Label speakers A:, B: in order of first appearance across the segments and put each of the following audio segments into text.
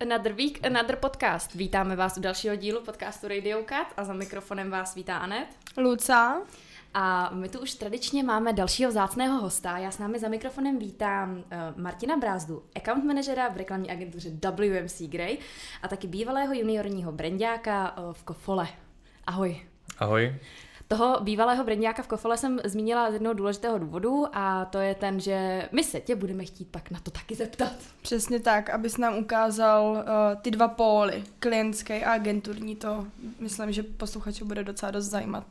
A: Another week, another podcast. Vítáme vás u dalšího dílu podcastu Radio Cut a za mikrofonem vás vítá Anet.
B: Luca.
A: A my tu už tradičně máme dalšího vzácného hosta. Já s námi za mikrofonem vítám uh, Martina Brázdu, account manažera v reklamní agentuře WMC Grey a taky bývalého juniorního brandáka uh, v Kofole. Ahoj.
C: Ahoj.
A: Toho bývalého brandňáka v Kofole jsem zmínila z jednoho důležitého důvodu a to je ten, že my se tě budeme chtít pak na to taky zeptat.
B: Přesně tak, abys nám ukázal uh, ty dva póly, klientský a agenturní, to myslím, že posluchače bude docela dost zajímat.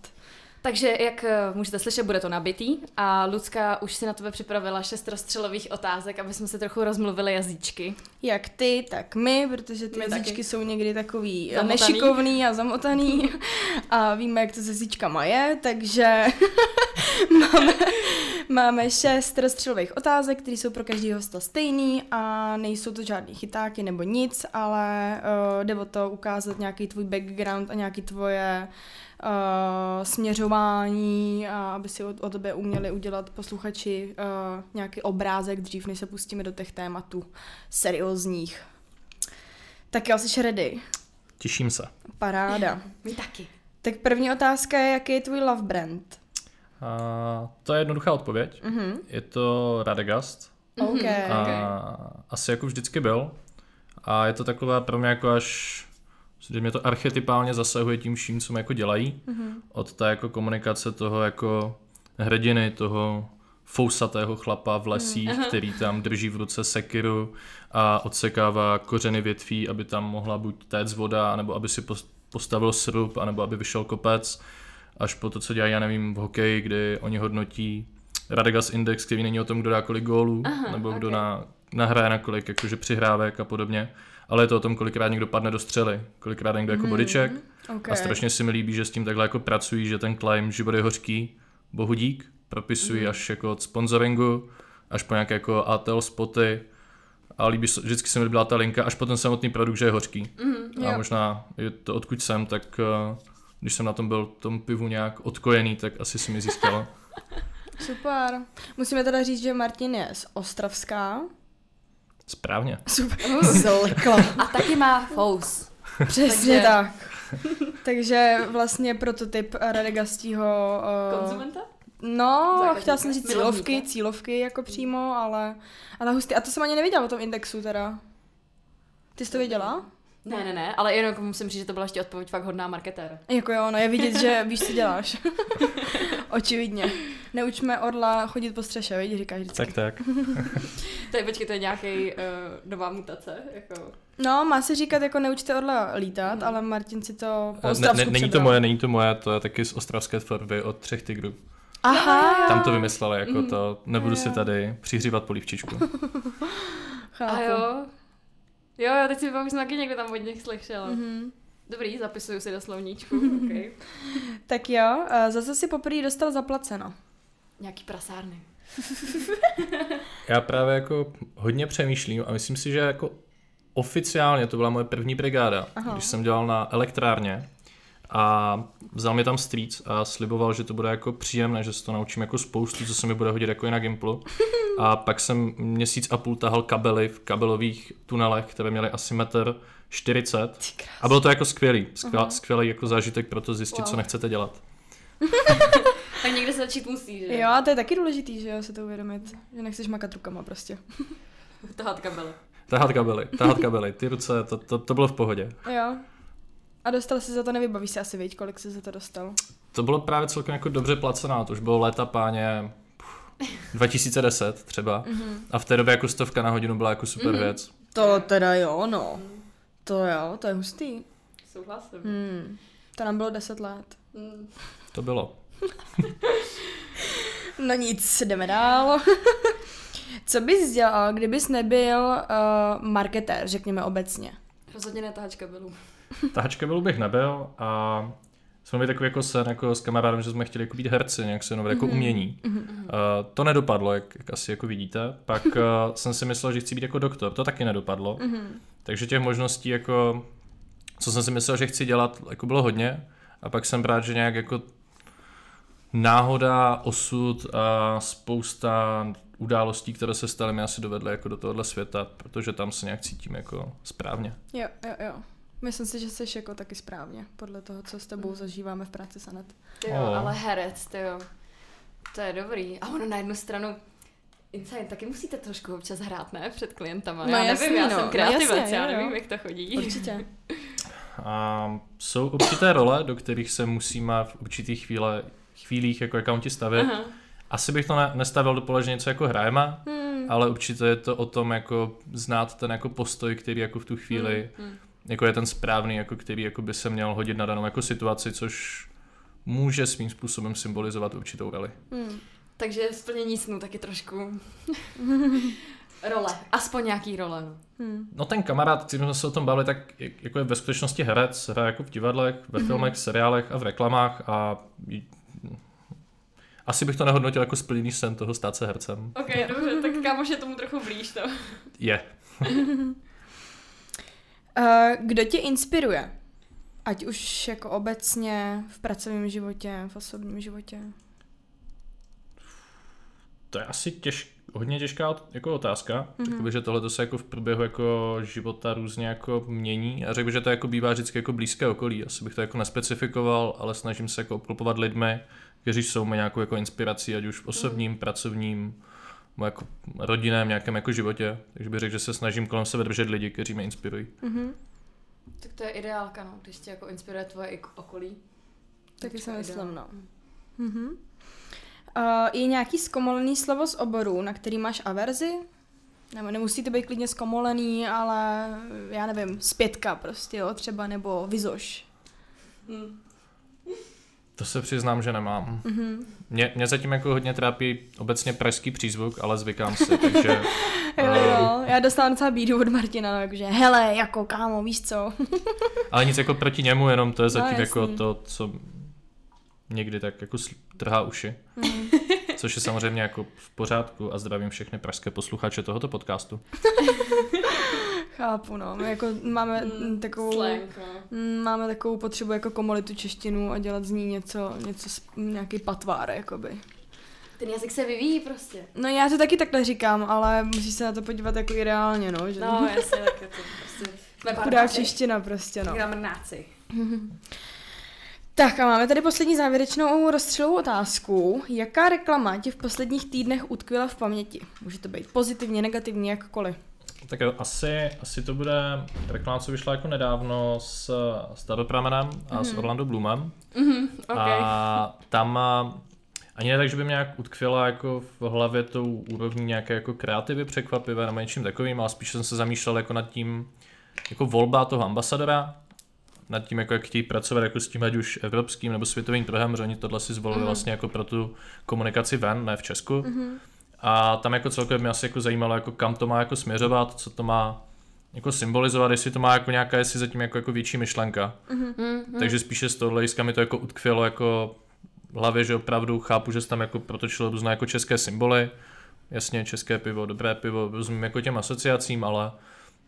A: Takže, jak eh, můžete slyšet, bude to nabitý a Lucka už si na tebe připravila šest rozstřelových otázek, aby jsme se trochu rozmluvili jazyčky.
B: Jak ty, tak my, protože ty my jazyčky taky. jsou někdy takový
A: Zamotaný.
B: nešikovný a zamotaný a víme, jak to se jazyčkama je, takže máme, máme šest rozstřelových otázek, které jsou pro každý hosta stejný a nejsou to žádný chytáky nebo nic, ale uh, jde o to ukázat nějaký tvůj background a nějaký tvoje uh, směřování a aby si o, o tobě uměli udělat posluchači uh, nějaký obrázek dřív, než se pustíme do těch tématů seriózních. Tak jo, jsi ready?
C: Těším se.
B: Paráda.
A: My taky.
B: Tak první otázka je, jaký je tvůj love brand?
C: Uh, to je jednoduchá odpověď.
B: Uh-huh.
C: Je to Radegast.
B: Okay.
C: A asi jako vždycky byl. A je to takové pro mě jako až že mě to archetypálně zasahuje tím vším, co mi jako dělají. Mm-hmm. Od té jako komunikace toho jako hrdiny, toho fousatého chlapa v lesích, mm. který tam drží v ruce sekiru a odsekává kořeny větví, aby tam mohla buď téct voda, nebo aby si postavil srub, anebo aby vyšel kopec, až po to, co dělají, já nevím, v hokeji, kdy oni hodnotí Radegas Index, který není o tom, kdo dá kolik gólů, Aha, nebo kdo okay. na, nahraje na kolik jakože přihrávek a podobně ale je to o tom, kolikrát někdo padne do střely, kolikrát někdo jako mhm, bodyček.
B: Okay.
C: A strašně si mi líbí, že s tím takhle jako pracují, že ten climb život je hořký, bohudík, propisují mm. až jako od sponsoringu, až po nějaké jako ATL spoty, a líbí, vždycky se mi líbila ta linka, až po ten samotný produkt, že je hořký.
B: Mm,
C: a možná je to odkud jsem, tak uh, když jsem na tom byl tom pivu nějak odkojený, tak asi si mi získalo.
B: Super. Musíme teda říct, že Martin je z Ostravská,
C: Správně.
B: Super, zlekla.
A: A taky má fous.
B: Přesně Takže... tak. Takže vlastně prototyp Radegastího...
A: Uh... Konzumenta?
B: No, Základníka. chtěla jsem říct cílovky, cílovky jako přímo, ale, ale hustý. A to jsem ani neviděla o tom indexu teda. Ty jsi to viděla?
A: Ne, ne, ne, ale jenom musím říct, že to byla ještě odpověď fakt hodná marketér.
B: Jako jo, no je vidět, že víš, co děláš. Očividně. Neučme orla chodit po střeše, vidíš, říkáš vždycky.
C: Tak, tak.
A: to je, počkej, to je nějaký uh, nová mutace, jako...
B: No, má se říkat jako neučte orla lítat, hmm. ale Martin si to po
C: ne, ne, Není to moje, není to moje, to je taky z ostravské tvorby od třech tigrů.
B: Aha.
C: Tam to vymysleli, jako mm. to, nebudu si tady přihřívat polívčičku.
A: Chápu. A jo, Jo, jo, teď si vypadám, že jsem taky někde tam od nich slyšela.
B: Mm-hmm.
A: Dobrý, zapisuju si do slovníčku. okay.
B: tak jo, zase si poprvé dostal zaplaceno.
A: Nějaký prasárny.
C: Já právě jako hodně přemýšlím a myslím si, že jako oficiálně to byla moje první brigáda, Aha. když jsem dělal na elektrárně a vzal mi tam strýc a sliboval, že to bude jako příjemné, že se to naučím jako spoustu, co se mi bude hodit jako i na Gimplu. A pak jsem měsíc a půl tahal kabely v kabelových tunelech, které měly asi metr 40. A bylo to jako skvělý, skvělý, uh-huh. skvělý jako zážitek pro to zjistit, wow. co nechcete dělat.
A: tak někde se začít musí, že?
B: Jo, a to je taky důležitý, že jo, se to uvědomit, že nechceš makat rukama prostě.
A: tahat kabely.
C: Tahat kabely, tahat kabely, ty ruce, to, to, to bylo v pohodě.
B: Jo. A dostal si za to, nevybavíš si asi, víc, kolik jsi za to dostal?
C: To bylo právě celkem jako dobře placená, to už bylo léta páně 2010 třeba. Mm-hmm. A v té době jako stovka na hodinu byla jako super mm-hmm. věc.
B: To teda jo, no. To jo, to je hustý.
A: Souhlasím.
B: Hmm. To nám bylo 10 let.
A: Mm.
C: To bylo.
B: no nic, jdeme dál. Co bys dělal, kdybys nebyl uh, marketér, řekněme obecně?
A: Rozhodně ne tahačka byl.
C: Tahačka byl bych nebyl a jsme měli takový jako sen jako s kamarádem, že jsme chtěli jako být herci, nějak se jenom jako mm-hmm. umění. Mm-hmm. Uh, to nedopadlo, jak, jak asi jako vidíte. Pak uh, jsem si myslel, že chci být jako doktor, to taky nedopadlo. Mm-hmm. Takže těch možností jako, co jsem si myslel, že chci dělat, jako bylo hodně. A pak jsem rád, že nějak jako náhoda, osud a spousta událostí, které se staly, mě asi dovedly jako do tohohle světa, protože tam se nějak cítím jako správně.
B: Jo, jo, jo. Myslím si, že jsi jako taky správně, podle toho, co s tebou zažíváme v práci Sanet.
A: Ty jo,
C: Oh.
A: ale herec, ty jo. To je dobrý. A ono na jednu stranu Inside, taky musíte trošku občas hrát, ne? Před klientama.
B: No
A: já
B: jasný,
A: nevím, já
B: no.
A: jsem
B: No
A: kreativec,
B: jasně,
A: já
B: jo.
A: nevím, jak to chodí.
B: Určitě.
C: A jsou určité role, do kterých se musíme v určitých chvíle, chvílích jako accounti stavět.
A: Aha.
C: Asi bych to ne, nestavil do pole, že něco jako hrajeme,
B: Hmm.
C: ale určitě je to o tom jako znát ten jako postoj, který jako v tu chvíli
A: Hmm, hmm.
C: Jako je ten správný, jako který jako by se měl hodit na danou jako situaci, což může svým způsobem symbolizovat určitou roli.
B: Hmm.
A: Takže splnění snů taky trošku. role, aspoň nějaký role. No.
B: Hmm.
C: No ten kamarád, který jsme se o tom bavili, tak jak- jako je ve skutečnosti herec, hraje jako v divadlech, ve filmech, seriálech a v reklamách a asi bych to nehodnotil jako splněný sen toho stát se hercem.
A: Ok, dobře, tak kámoš je tomu trochu blíž to.
C: Je.
B: Uh, kdo tě inspiruje? Ať už jako obecně v pracovním životě, v osobním životě.
C: To je asi těž, hodně těžká jako otázka.
B: Mhm.
C: Mm-hmm. Řekl bych, že tohle se jako v průběhu jako života různě jako mění a řekl bych, že to jako bývá vždycky jako blízké okolí. Asi bych to jako nespecifikoval, ale snažím se jako obklopovat lidmi, kteří jsou mi nějakou jako inspirací, ať už v osobním, mm. pracovním, jako rodinném nějakém jako životě. Takže bych řekl, že se snažím kolem sebe držet lidi, kteří mě inspirují.
B: Mhm.
A: Tak to je ideálka, no, když tě jako inspiruje tvoje i okolí.
B: Taky si
A: je
B: myslím, no. Mhm. Uh, je nějaký zkomolený slovo z oboru, na který máš averzi? Nebo nemusí to být klidně zkomolený, ale já nevím, zpětka prostě, jo, třeba, nebo vizoš.
A: Hmm.
C: To se přiznám, že nemám.
B: Mhm.
C: Mě, mě zatím jako hodně trápí obecně pražský přízvuk, ale zvykám si, takže
B: Jo,
C: eh,
B: jo, já dostávám docela bídu od Martina, no, jakože, hele, jako kámo, víš co?
C: Ale nic jako proti němu, jenom to je zatím
B: No,
C: jako to, co někdy tak jako trhá uši.
B: Mhm.
C: Což je samozřejmě jako v pořádku a zdravím všechny pražské posluchače tohoto podcastu.
B: Chápu, no, my jako máme mm, takovou...
A: Slang, no.
B: Máme takovou potřebu jako komolit tu češtinu a dělat z ní něco, něco nějaký patvár, jakoby.
A: Ten jazyk se vyvíjí prostě.
B: No já to taky takhle říkám, ale musíš se na to podívat jako i reálně, no, že?
A: No, jasně, tak je to prostě...
B: Chudá čeština prostě, no.
A: Gramrnáci.
B: Tak a máme tady poslední závěrečnou rozstřelovou otázku. Jaká reklama ti v posledních týdnech utkvěla v paměti? Může to být pozitivně, negativně, jakkoliv.
C: Tak jo, asi, asi to bude reklama, co vyšla jako nedávno s, s Dadopramenem a s Orlando Bloomem.
A: Mhm, ok.
C: A tam a, ani ne tak, že by mě nějak utkvěla jako v hlavě tou úrovní nějaké jako kreativy překvapivé nebo něčím takovým, ale spíš jsem se zamýšlel jako nad tím, jako volba toho ambasadora, nad tím, jako jak chtějí pracovat jako s tím ať už evropským nebo světovým trhem, že oni tohle si zvolili
A: Mhm.
C: vlastně jako pro tu komunikaci ven, ne v Česku.
B: Mm-hmm.
C: A tam jako celkově mě asi jako zajímalo, jako kam to má jako směřovat, co to má jako symbolizovat, jestli to má jako nějaká, jestli zatím jako, jako větší myšlenka.
A: Mm, mm.
C: Takže spíše z toho hlediska mi to jako utkvělo jako v hlavě, že opravdu chápu, že se tam jako protočilo různé jako české symboly. Jasně, české pivo, dobré pivo, rozumím jako těm asociacím, ale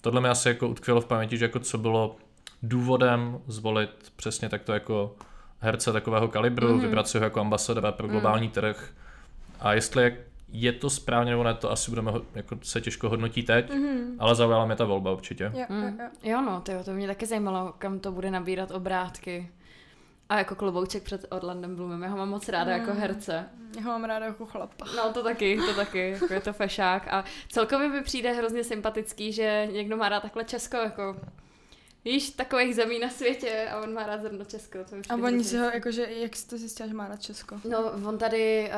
C: tohle mi asi jako utkvělo v paměti, že jako co bylo důvodem zvolit přesně takto jako herce takového kalibru,
A: Mhm.
C: mm-hmm. vybrat si ho jako ambasadora pro globální mm. trh. A jestli je, to správně nebo ne, to asi budeme ho- jako se těžko hodnotit teď,
B: Mm-hmm.
C: ale zaujala mě ta volba určitě.
B: Jo, jo,
A: Mm.
B: jo.
A: Jo no, tyjo, to mě taky zajímalo, kam to bude nabírat obrátky. A jako klobouček před Orlandem Bloomem, já ho mám moc ráda jako
B: Mm.
A: herce.
B: Já ho mám ráda jako chlapa.
A: No to taky, to taky, jako je to fešák a celkově mi přijde hrozně sympatický, že někdo má rád takhle Česko, jako víš, takových zemí na světě a on má rád zrovna Česko. To
B: A oni si ho, jakože, jak jsi to zjistila, že má rád Česko?
A: No, on tady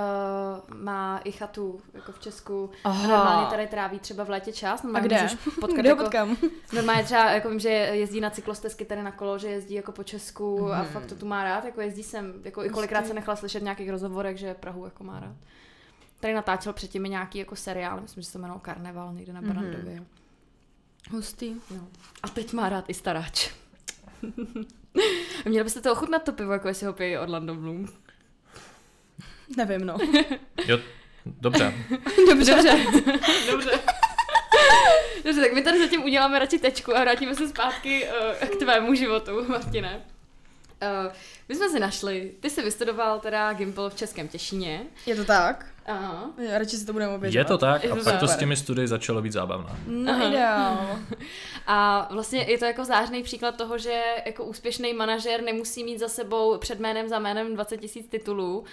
A: uh, má i chatu jako v Česku.
B: Aha.
A: A normálně tady tráví třeba v létě čas.
B: A kde?
A: Potkat
B: Kde ho
A: jako,
B: potkám?
A: normálně třeba, jako vím, že jezdí na cyklostezky tady na kolo, že jezdí jako po Česku mm. a
B: Mhm.
A: fakt to tu má rád. Jako jezdí sem, jako i kolikrát se nechala slyšet v nějakých rozhovorech, že Prahu jako má rád. Tady natáčel předtím nějaký jako seriál, myslím, že se to jmenuje Karneval někde na
B: Mhm.
A: Barandově.
B: Hustý.
A: No. A teď má rád i staráč. Měl byste to ochutnat to pivo, jako jestli ho pije Orlando Bloom.
B: Nevím, no.
C: Jo, dobře.
B: Dobře.
A: Dobře. Dobře. Dobře, tak my tady zatím uděláme radši tečku a vrátíme se zpátky uh, k tvému životu, Martine. Uh, my jsme si našli, ty jsi vystudoval teda Gimple v Českém Těšíně
B: Je to tak?
A: Aha.
B: Já radši si to budeme ověřovat.
C: Je to tak
A: Je
C: a
A: to
C: pak to s těmi studii začalo být zábavné.
B: No ideál.
A: A vlastně je to jako zářný příklad toho, že jako úspěšný manažer nemusí mít za sebou před jménem za jménem 20 tisíc titulů,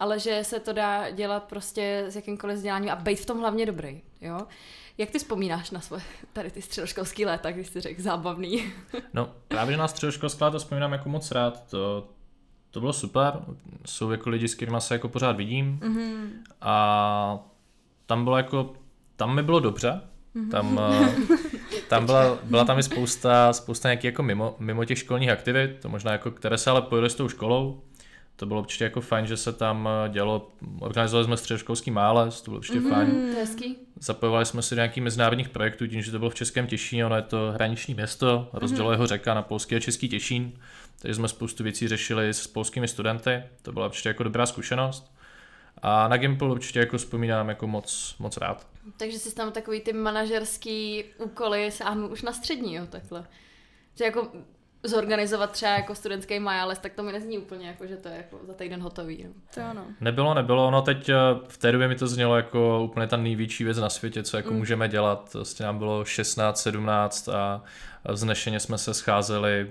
A: ale že se to dá dělat prostě s jakýmkoliv vzděláním a být v tom hlavně dobrý, jo? Jak ty vzpomínáš na svoje tady ty středoškolský léta, když jsi řekl zábavný?
C: No, právě že na středoškolská to vzpomínám jako moc rád. To, to bylo super. Jsou jako lidi, s kterými se jako pořád vidím.
B: Mhm.
C: A tam bylo jako, tam mi bylo dobře. Tam, eh, tam byla, byla tam i spousta, spousta nějakých jako mimo, mimo těch školních aktivit, to možná jako, které se ale pojeli s tou školou. To bylo určitě jako fajn, že se tam eh, dělo, organizovali jsme středoškolský mález, to bylo určitě mm-hmm. fajn.
A: Hezký.
C: Zapojovali jsme se do nějakých mezinárodních projektů, tím, že to bylo v Českém Těšíně, ono je to hraniční město, rozděluje ho řeka na polský a český Těšín, takže jsme spoustu věcí řešili s polskými studenty, to byla určitě jako dobrá zkušenost. A na Gimple určitě jako vzpomínám jako moc, moc rád.
A: Takže jsi tam takový ty manažerský úkoly sáhnu už na střední, jo, takhle. Že jako zorganizovat třeba jako studentský majales, tak to mi nezní úplně jako, že to je jako za týden hotový. No.
B: To ano.
C: Nebylo, nebylo, no teď eh, v té době mi to znělo jako úplně ta největší věc na světě, co jako mm. můžeme dělat. Vlastně nám bylo 16, 17 a a vznešeně jsme se scházeli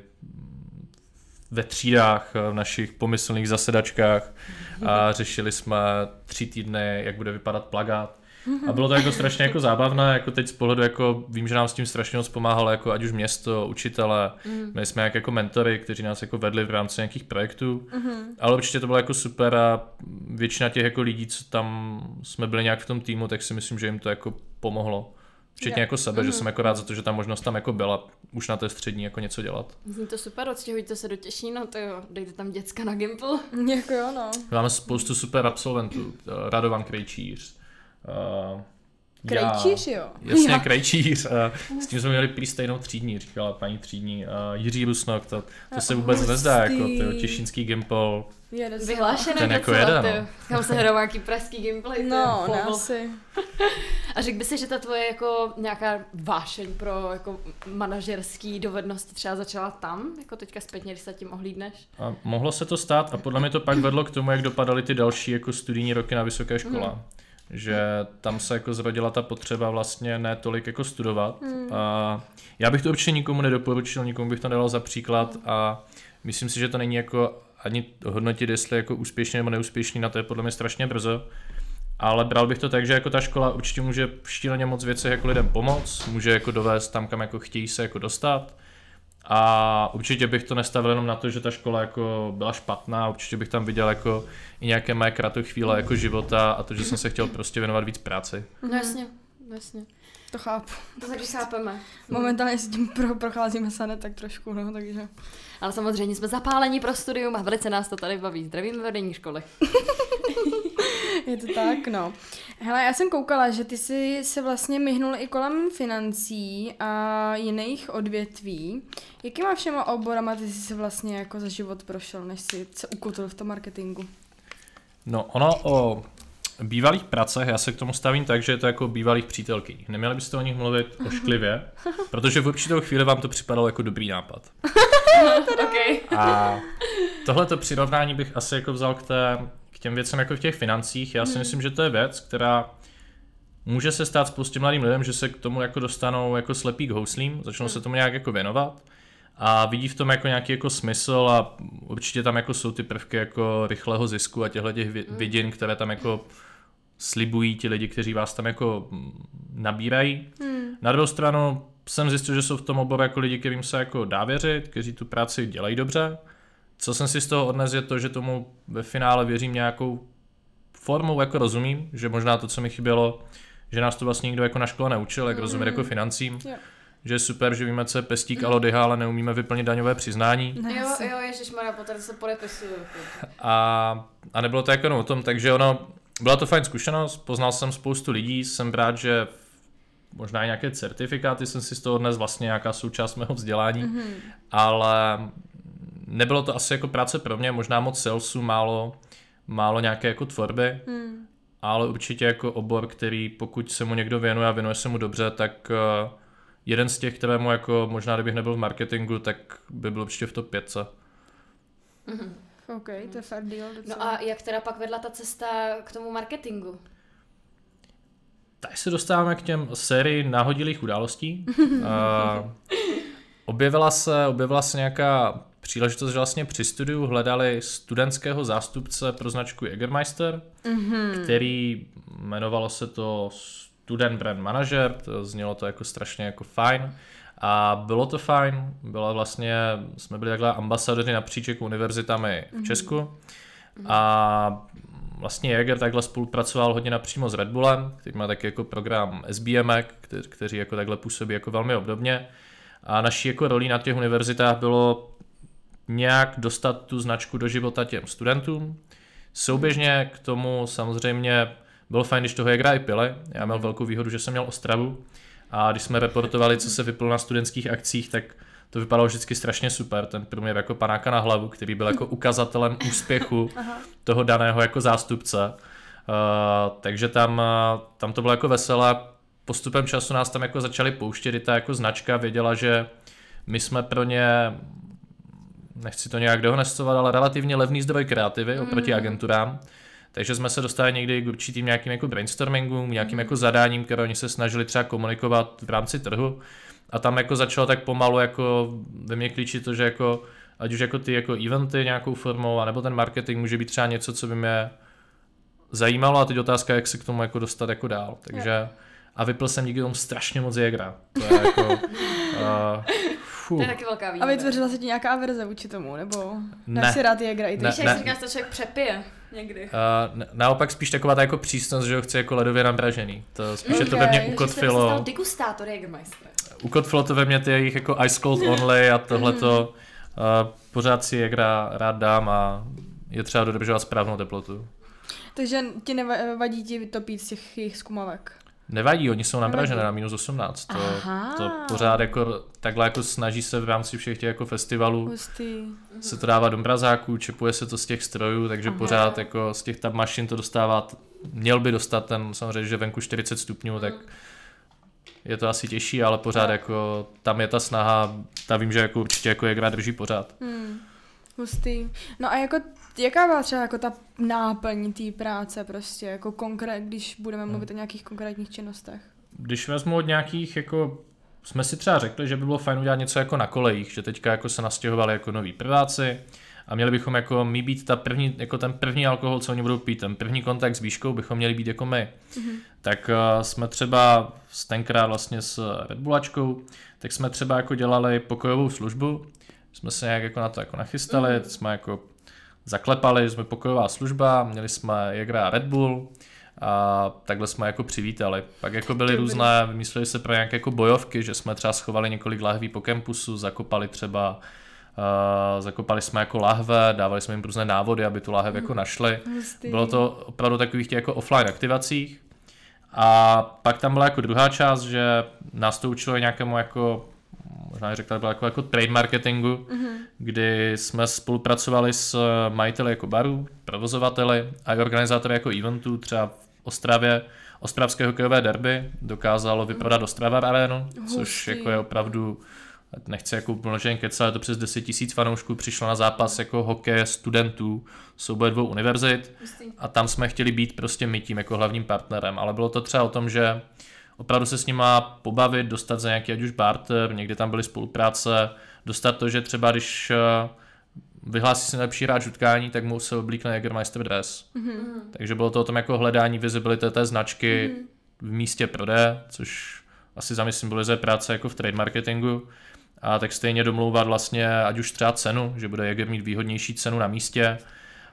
C: ve třídách, eh, v našich pomyslných zasedačkách a řešili jsme tři týdny, jak bude vypadat plagát. A bylo to jako strašně jako zábavné, jako teď z pohledu jako vím, že nám s tím strašně moc pomáhalo jako ať už město, učitele,
A: Mm.
C: měli jsme jak jako mentory, kteří nás jako vedli v rámci nějakých projektů,
B: Mhm.
C: ale určitě to bylo jako super a většina těch jako lidí, co tam jsme byli nějak v tom týmu, tak si myslím, že jim to jako pomohlo. Včetně
B: Jo.
C: jako sebe, že
A: Mhm.
C: jsem jako rád za to, že ta možnost tam jako byla už na té střední jako něco dělat.
A: Zní to super, odstěhujte se do Těšína, to jo, dejte tam děcka na Gimple.
B: Jako jo, no.
C: Máme spoustu super absolventů, eh, Radovan Krejčíř, eh, já-
B: Krejčíř, jo.
C: Jasně,
B: Já.
C: krejčíř. A s tím jsme měli prý stejnou třídní, říkala paní třídní. A Jiří Rusnok, to, to se vůbec nezdá, jako těšínský Gimple.
B: Jede se.
A: Vyhlášené
C: Ten jako
A: docela,
C: jede,
A: ty jo.
C: no.
A: Kam se hrajou nějaký pražský gameplay. ty
B: No, asi.
A: A řekl by si, že ta tvoje jako nějaká vášeň pro jako manažerský dovednosti třeba začala tam, jako teďka zpětně, když se tím ohlídneš?
C: A mohlo se to stát a podle mě to pak vedlo k tomu, jak dopadaly ty další jako studijní roky na vysoké škole.
B: Mhm.
C: Že tam se jako zrodila ta potřeba vlastně ne tolik jako studovat.
B: Mhm.
C: A já bych to určitě nikomu nedoporučil, nikomu bych to nedal za příklad a myslím si, že to není jako ani hodnotit, jestli jako úspěšný nebo neúspěšný, na to je podle mě strašně brzo. Ale bral bych to tak, že jako ta škola určitě může v šíleně moc věcech jako lidem pomoct, může jako dovést tam, kam jako chtějí se jako dostat. A určitě bych to nestavil jenom na to, že ta škola jako byla špatná, určitě bych tam viděl jako i nějaké mé kratochvíle jako života a to, že jsem se chtěl prostě věnovat víc práci.
A: No jasně, jasně.
B: To chápu.
A: To taky chápeme.
B: Momentálně si tím pro, procházíme sane tak trošku, no, takže.
A: Ale samozřejmě jsme zapálení pro studium a velice nás to tady baví. Zdravíme vedení školy.
B: Je to tak, no. Hele, já jsem koukala, že ty jsi se vlastně myhnul i kolem financí a jiných odvětví. Jakýma všema oborama ty jsi se vlastně jako za život prošel, než jsi se ukotil v tom marketingu?
C: No ono o bývalých pracech, já se k tomu stavím tak, že je to jako bývalých přítelkyních. Neměli byste o nich mluvit ošklivě, protože v určitou chvíli vám to připadalo jako dobrý nápad.
A: okay.
C: A tohleto přirovnání bych asi jako vzal k, té, těm věcem jako v těch financích. Já si myslím, že to je věc, která může se stát spoustě mladým lidem, že se k tomu jako dostanou jako slepí k houslím, začnou se tomu nějak jako věnovat a vidí v tom jako nějaký jako smysl a určitě tam jako jsou ty prvky jako rychlého zisku a těchto těch vi- vidin, které tam jako slibují ti lidi, kteří vás tam jako nabírají.
B: Hmm.
C: Na druhou stranu jsem zjistil, že jsou v tom oboru jako lidi, kterým se jako dá věřit, kteří tu práci dělají dobře. Co jsem si z toho odnes je to, že tomu ve finále věřím nějakou formou jako rozumím, že možná to, co mi chybělo, že nás to vlastně nikdo jako na škole neučil, jak rozumět jako financím.
B: Jo.
C: Že je super, že víme, co je pestík a lodyha, ale neumíme vyplnit daňové přiznání.
B: Ne,
A: Jo,
B: asi.
A: jo, ježišmarja, potom se podepisuju.
C: A, a nebylo to jako o tom, takže ono, byla to fajn zkušenenost, poznal jsem spoustu lidí, jsem rád, že možná i nějaké certifikáty jsem si z toho dnes vlastně nějaká součást mého vzdělání,
B: Mhm.
C: ale nebylo to asi jako práce pro mě, možná moc salesu, málo, málo nějaké jako tvorby,
B: Hmm.
C: ale určitě jako obor, který pokud se mu někdo věnuje a věnuje se mu dobře, tak eh, jeden z těch, kterému jako možná kdybych nebyl v marketingu, tak by byl určitě v top 5.
B: OK, to je fair deal docela.
A: No a jak teda pak vedla ta cesta k tomu marketingu?
C: Tady se dostáváme k těm sérii náhodilých událostí. uh, objevila se, objevila se nějaká příležitost, že vlastně při studiu hledali studentského zástupce pro značku Jägermeister, mm-hmm. který jmenovalo se to Student Brand Manager, to znělo to jako strašně jako fajn. A bylo to fajn, bylo vlastně, jsme byli takhle ambasadoři napříč jako univerzitami v Česku. Mm-hmm. A vlastně Jäger takhle spolupracoval hodně napřímo s Red Bullem, který má taky jako program SBM, kteří jako takhle působí jako velmi obdobně. A naší jako rolí na těch univerzitách bylo nějak dostat tu značku do života těm studentům. Souběžně k tomu samozřejmě bylo fajn, když toho Jägera i pili. Já měl velkou výhodu, že jsem měl Ostravu a když jsme reportovali, co se vypilo na studentských akcích, tak to vypadalo vždycky strašně super, ten průměr jako panáka na hlavu, který byl jako ukazatelem úspěchu toho daného jako zástupce. Uh, takže tam, tam to bylo jako veselé. Postupem času nás tam jako začali pouštět, i ta jako značka věděla, že my jsme pro ně nechci to nějak dehonestovat, ale relativně levný zdroj kreativy oproti mm. agenturám. Takže jsme se dostali někdy k určitým nějakým jako brainstormingům, nějakým jako zadáním, které oni se snažili třeba komunikovat v rámci trhu. A tam jako začalo tak pomalu jako ve mně klíčit to, že jako ať už jako ty jako eventy nějakou formou, anebo ten marketing může být třeba něco, co by mě zajímalo a teď otázka, jak se k tomu jako dostat jako dál. Takže a vypil jsem díky tomu strašně moc Jägra. To je jako, uh,
A: Fuh. To je taky velká výhoda.
B: A vytvořila se ti nějaká averze vůči tomu, nebo ne. si rád Jägra i ty?
A: Ne, Víš, jak ne. říkáš, to člověk přepije někdy.
C: Uh, naopak spíš taková ta jako přísnost, že ho chce jako ledově namražený. To spíš okay. to ve mně ukotvilo.
A: Že degustátor Jägermeister.
C: Ukotvilo to ve mně ty jejich jako ice cold only a tohleto. Uh, pořád si Jägra rád dám a je třeba dodržovat správnou teplotu.
B: Takže ti nevadí ti to pít z těch jejich zkumavek?
C: Nevadí, oni jsou napražené na minus 18. To, to pořád jako takhle jako snaží se v rámci všech těch jako festivalů
B: Hustý.
C: se to dává do mrazáků, čepuje se to z těch strojů, takže Aha. pořád jako z těch tam mašin to dostává, měl by dostat ten samozřejmě, že venku 40 stupňů, tak je to asi těžší, ale pořád jako tam je ta snaha, ta vím, že jako určitě jako je drží pořád.
B: Hmm. Hustý. No a jako jaká byla třeba jako ta náplň té práce prostě, jako konkrét, když budeme mluvit hmm. o nějakých konkrétních činnostech?
C: Když vezmu od nějakých jako jsme si třeba řekli, že by bylo fajn udělat něco jako na kolejích, že teďka jako se nastěhovali jako noví prváci a měli bychom jako my být ta první, jako ten první alkohol, co oni budou pít, ten první kontakt s výškou bychom měli být jako my. Mm-hmm. Tak uh, jsme třeba s tenkrát vlastně s Red Bullačkou, tak jsme třeba jako dělali pokojovou službu, jsme se nějak jako na to jako nachystali, mm-hmm. jsme jako zaklepali, jsme pokojová služba, měli jsme Jagra Red Bull, a takhle jsme jako přivítali. Pak jako byly různé, vymysleli se pro nějaké jako bojovky, že jsme třeba schovali několik lahví po kempusu, zakopali třeba Uh, zakopali jsme jako lahve, dávali jsme jim různé návody, aby tu lahev jako našli. Bylo to opravdu takových těch jako offline aktivacích. A pak tam byla jako druhá část, že nás to učilo nějakému jako možná řekla, bylo jako, jako trade marketingu, mm-hmm. kdy jsme spolupracovali s majiteli jako barů, provozovateli a i organizátory jako eventů, třeba v Ostravě, Ostravské hokejové derby dokázalo vyprodat Ostrava Arenu, což jako je opravdu nechci jako množen keca, ale to přes 10 tisíc fanoušků přišlo na zápas jako hokej studentů souboje dvou univerzit. A tam jsme chtěli být prostě my tím jako hlavním partnerem, ale bylo to třeba o tom, že opravdu se s nima pobavit, dostat za nějaký ať už barter, někdy tam byly spolupráce, dostat to, že třeba když eh, vyhlásí se nejlepší hráč utkání, tak mu se oblíkne Jägermeister dress. Mm-hmm. Takže bylo to o tom jako hledání visibility té značky mm-hmm. v místě prodeje, což asi zamyslím bylo ze práce jako v trade marketingu. A tak stejně domlouvat vlastně ať už třeba cenu, že bude Jäger mít výhodnější cenu na místě,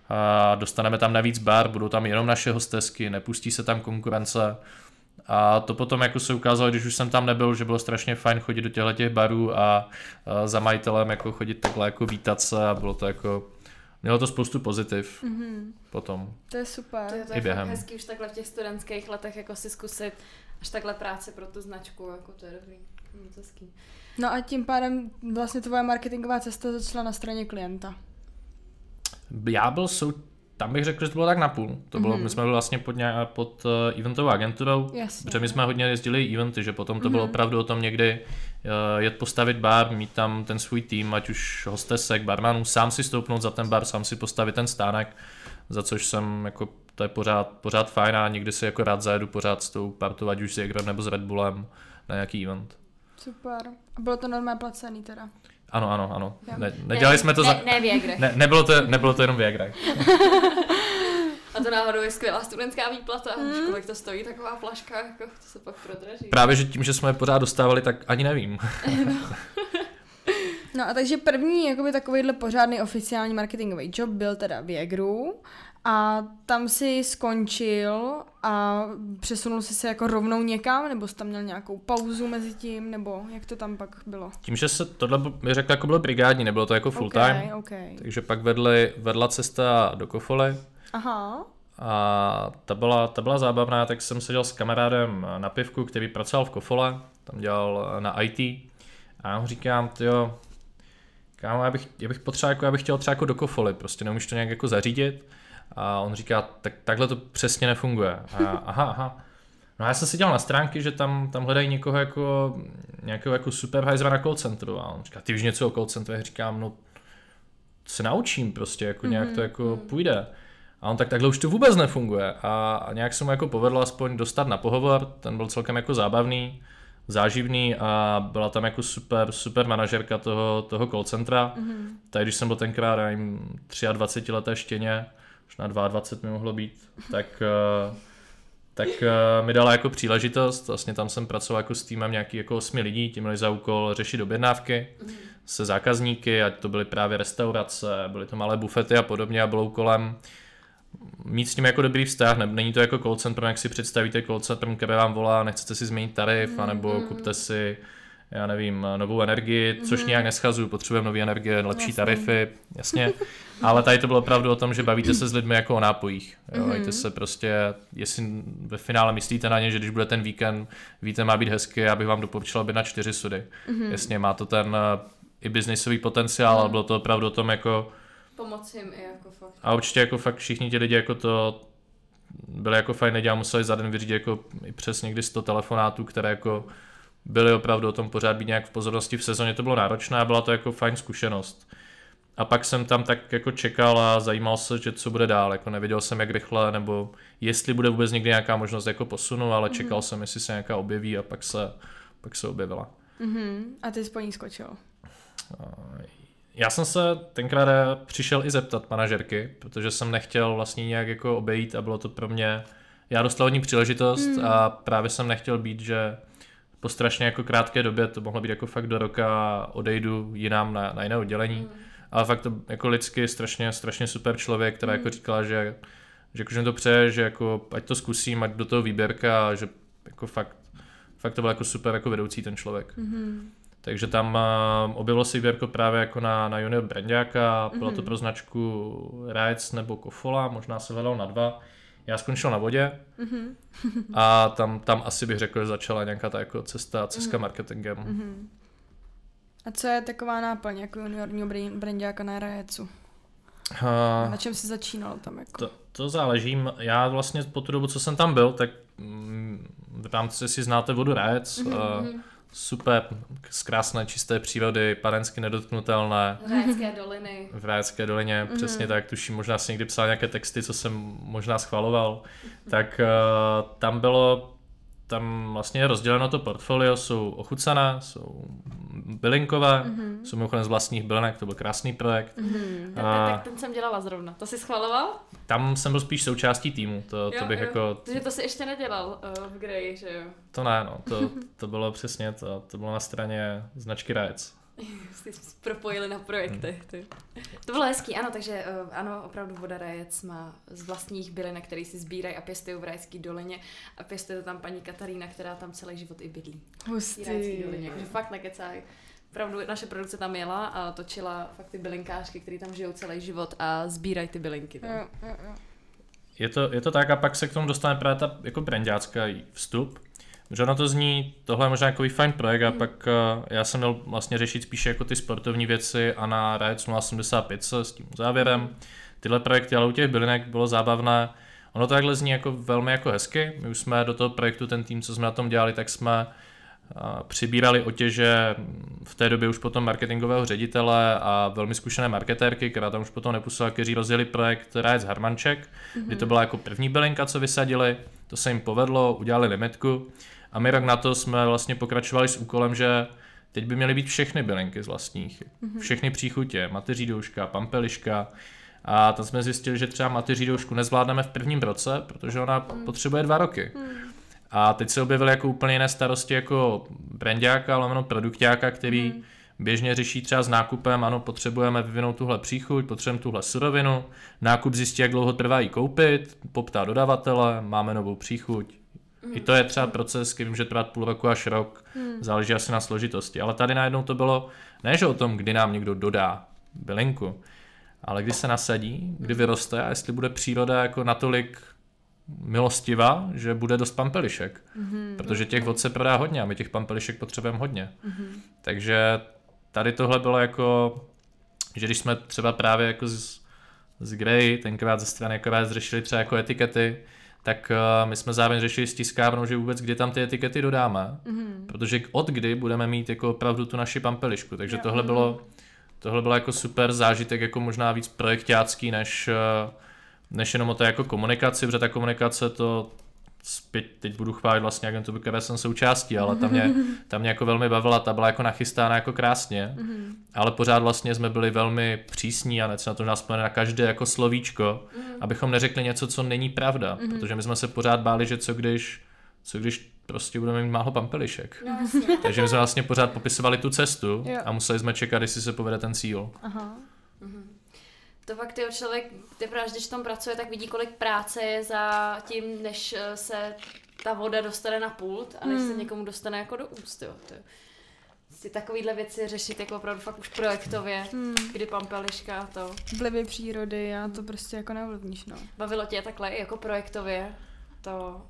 C: a dostaneme tam navíc bar, budou tam jenom naše hostesky, nepustí se tam konkurence, a to potom jako se ukázalo, když už jsem tam nebyl, že bylo strašně fajn chodit do těchto těch barů a, a za majitelem jako chodit takhle jako vítat se a bylo to jako Mělo to spoustu pozitiv mm-hmm. potom.
B: To je super.
A: To je, to je během. hezký už takhle v těch studentských letech jako si zkusit až takhle práce pro tu značku, jako to je dobrý. Moc hezký.
B: No a tím pádem vlastně tvoje marketingová cesta začala na straně klienta.
C: Já byl sou, tam bych řekl, že to bylo tak napůl. To bylo, mm-hmm. my jsme byli vlastně pod, nějak, pod uh, eventovou agenturou,
B: Jasně.
C: protože my jsme hodně jezdili eventy, že potom to mm-hmm. bylo mhm. opravdu o tom někdy eh, jet postavit bar, mít tam ten svůj tým, ať už hostesek, barmanů, sám si stoupnout za ten bar, sám si postavit ten stánek, za což jsem jako to je pořád, pořád fajn a někdy si jako rád zajedu pořád s tou partou, ať už s Jagrem nebo s Red Bullem na nějaký event.
B: Super. A bylo to normálně placený teda?
C: Ano, ano, ano. Ne, nedělali
A: ne,
C: jsme to
A: ne,
C: za...
A: Ne, Viagra.
C: Ne, nebylo, to, nebylo to jenom Viagra.
A: A to náhodou je skvělá studentská výplata. Mm. Kolik to stojí taková flaška, jako to se pak prodraží.
C: Právě, že tím, že jsme je pořád dostávali, tak ani nevím.
B: No a takže první jakoby takovýhle pořádný oficiální marketingový job byl teda v Jägeru a tam si skončil a přesunul jsi se jako rovnou někam, nebo jsi tam měl nějakou pauzu mezi tím, nebo jak to tam pak bylo?
C: Tím, že se tohle bych řekl jako bylo brigádní, nebylo to jako full time,
B: Okay, okay.
C: takže pak vedli, vedla cesta do Kofoly
B: Aha.
C: a ta byla, ta byla zábavná, tak jsem seděl s kamarádem na pivku, který pracoval v Kofole, tam dělal na IT a já mu říkám, jo, kámo, já bych, já bych potřeboval, jako, já bych chtěl třeba jako do Kofoly, prostě neumíš to nějak jako zařídit a on říká, tak takhle to přesně nefunguje. A já, aha, aha. No a já jsem si dělal na stránky, že tam, tam hledají někoho jako, nějakého jako supervisora na call centru a on říká, ty už něco o call centru, já říkám, no se naučím prostě, jako nějak to jako půjde. A on tak takhle už to vůbec nefunguje. A, a nějak se mu jako povedlo aspoň dostat na pohovor, ten byl celkem jako zábavný, záživný a byla tam jako super, super manažerka toho, toho call centra. Mm-hmm. Tak když jsem byl tenkrát, já jim 23 leté štěně, možná 22 mi mohlo být, tak, eh, tak eh, mi dala jako příležitost, vlastně tam jsem pracoval jako s týmem nějaký jako osmi lidí, ti měli za úkol řešit objednávky se zákazníky, ať to byly právě restaurace, byly to malé bufety a podobně a bylo úkolem mít s tím jako dobrý vztah, ne, není to jako call center, jak si představíte call center, které vám volá, nechcete si změnit tarif, anebo kupte si já nevím, novou energii, což nějak neschazuju, potřebujeme nové energie, lepší
B: Jasně.
C: tarify, jasně. Ale tady to bylo opravdu o tom, že bavíte se s lidmi jako o nápojích. Jo, mm se prostě, jestli ve finále myslíte na ně, že když bude ten víkend, víte, má být hezky, já bych vám doporučil být na čtyři sudy. Jasně, má to ten eh, i biznisový potenciál, ale bylo to opravdu o tom jako,
A: Pomoci jim i jako fakt.
C: a určitě jako fakt všichni ti lidi jako to byli jako fajn lidi a museli za den vyřídit jako i přes někdy 100 telefonátů, které jako byly opravdu o tom pořád být nějak v pozornosti v sezóně, to bylo náročné a byla to jako fajn zkušenost. A pak jsem tam tak jako čekal a zajímal se, že co bude dál, jako nevěděl jsem jak rychle, nebo jestli bude vůbec někdy nějaká možnost jako posunu, ale čekal mm-hmm. jsem, jestli se nějaká objeví a pak se, pak se objevila.
B: Mhm. A ty jsi po ní skočil.
C: Já jsem se tenkrát přišel i zeptat manažerky, protože jsem nechtěl vlastně nějak jako obejít a bylo to pro mě, já dostal od ní příležitost mm. a právě jsem nechtěl být, že po strašně jako krátké době, to mohlo být jako fakt do roka, odejdu jinam na, na jiné oddělení. Mm. Ale fakt to jako lidsky strašně, strašně super člověk, která mm. jako říkala, že, že jako, že to přeje, že jako ať to zkusím, ať do toho výběrka a že jako fakt, fakt to byl jako super jako vedoucí ten člověk.
B: Mhm.
C: Takže tam uh, objevilo se výběrko právě jako na, na junior brandáka, bylo to pro značku Rides nebo Kofola, možná se hledal na dva. Já skončil na vodě a tam, tam asi bych řekl, že začala nějaká ta jako cesta, cesta marketingem.
B: A co je taková náplň jako juniorního brandáka na Rajecu?
C: Uh,
B: Na čem jsi začínal tam jako?
C: to, to záleží. Já vlastně po tu dobu, co jsem tam byl, tak mm, v rámci si znáte vodu Rajec, uh, super, z krásné čisté přírody, panensky nedotknutelné,
A: Rajecké doliny.
C: v Rajecké dolině, mm-hmm. přesně tak, tuším, možná si někdy psal nějaké texty, co jsem možná schvaloval, tak uh, tam bylo, tam vlastně je rozděleno to portfolio, jsou ochucené, jsou bylinkové, mm-hmm. jsou mimochodem z vlastních bylinek, to byl krásný projekt.
A: Ten, ten,
C: A-
A: tak ten jsem dělala zrovna. To jsi schvaloval?
C: Tam jsem byl spíš součástí týmu, to, to
A: Jo,
C: bych
A: jo.
C: jako,
A: Takže to jsi ještě nedělal uh, v Grey, že jo?
C: to ne, no, to, to bylo přesně to, to bylo na straně značky Rajec.
A: Jsi se propojili na projektech. Ty. To bylo hezký, ano, takže uh, ano, opravdu voda Rajec má z vlastních bylinek, který si sbírají a pěstují v Rajské dolině a pěstuje to tam paní Katarína, která tam celý život i bydlí. V
B: Hustý.
A: dolině, takže fakt nekecaj. Opravdu naše produkce tam jela a točila fakt ty bylinkářky, který tam žijou celý život a sbírají ty bylinky. Tam.
B: Jo, jo, jo.
C: Je to, je to tak a pak se k tomu dostane právě ta jako brandácká vstup. Že ono to zní, tohle je možná jako fajn projekt a pak uh, já jsem měl vlastně řešit spíše jako ty sportovní věci a na Riot 085 se s tím závěrem. Tyhle projekty, ale u těch bylinek bylo zábavné. Ono to takhle zní jako velmi jako hezky. My už jsme do toho projektu, ten tým, co jsme na tom dělali, tak jsme přibírali otěže v té době už potom marketingového ředitele a velmi zkušené marketérky, která tam už potom nepůsobila, kteří rozjeli projekt Rajec Harmanček, mm-hmm. kdy to byla jako první bylinka, co vysadili, to se jim povedlo, udělali limitku a my rok na to jsme vlastně pokračovali s úkolem, že teď by měly být všechny bylinky z vlastních, mm-hmm. všechny příchutě, mateří douška, pampeliška, a tam jsme zjistili, že třeba mateří doušku nezvládneme v prvním roce, protože ona mm. potřebuje dva roky. Mm. A teď se objevily jako úplně jiné starosti jako brandáka, ale produktáka, který mm. běžně řeší třeba s nákupem, ano, potřebujeme vyvinout tuhle příchuť, potřebujeme tuhle surovinu, nákup zjistí, jak dlouho trvá ji koupit, poptá dodavatele, máme novou příchuť. Mm. I to je třeba proces, který může trvat půl roku až rok, mm. záleží asi na složitosti. Ale tady najednou to bylo ne, že o tom, kdy nám někdo dodá bylinku, ale kdy se nasadí, kdy vyroste a jestli bude příroda jako natolik milostivá, že bude dost pampelišek. Mm-hmm. Protože těch vod se prodá hodně a my těch pampelišek potřebujeme hodně. Mm-hmm. Takže tady tohle bylo jako, že když jsme třeba právě jako z, z Grey, tenkrát ze strany jako řešili třeba jako etikety, tak uh, my jsme zároveň řešili s tiskárnou, že vůbec kdy tam ty etikety dodáme, mm-hmm. protože od kdy budeme mít jako opravdu tu naši pampelišku. Takže jo. tohle bylo tohle bylo jako super zážitek, jako možná víc projektácký, než, uh, než jenom o té jako komunikaci, protože ta komunikace to zpět, teď budu chválit vlastně agentu, které jsem součástí, ale tam mě, tam mě jako velmi bavila, ta byla jako nachystána jako krásně, mm-hmm. ale pořád vlastně jsme byli velmi přísní a nec na to nás na každé jako slovíčko, mm-hmm. abychom neřekli něco, co není pravda, mm-hmm. protože my jsme se pořád báli, že co když, co když prostě budeme mít málo pampelišek. No, Takže my jsme vlastně pořád popisovali tu cestu jo. a museli jsme čekat, jestli se povede ten cíl. Aha.
A: Mhm. To fakt jo, člověk, teprve když v tom pracuje, tak vidí, kolik práce je za tím, než eh, se ta voda dostane na pult a než hmm. se někomu dostane jako do úst. Jo. To, si takovýhle věci řešit jako opravdu fakt už projektově, hmm. kdy pampeliška a to.
B: Vlivy přírody a to prostě jako neovlivníš, no.
A: Bavilo tě takhle jako projektově to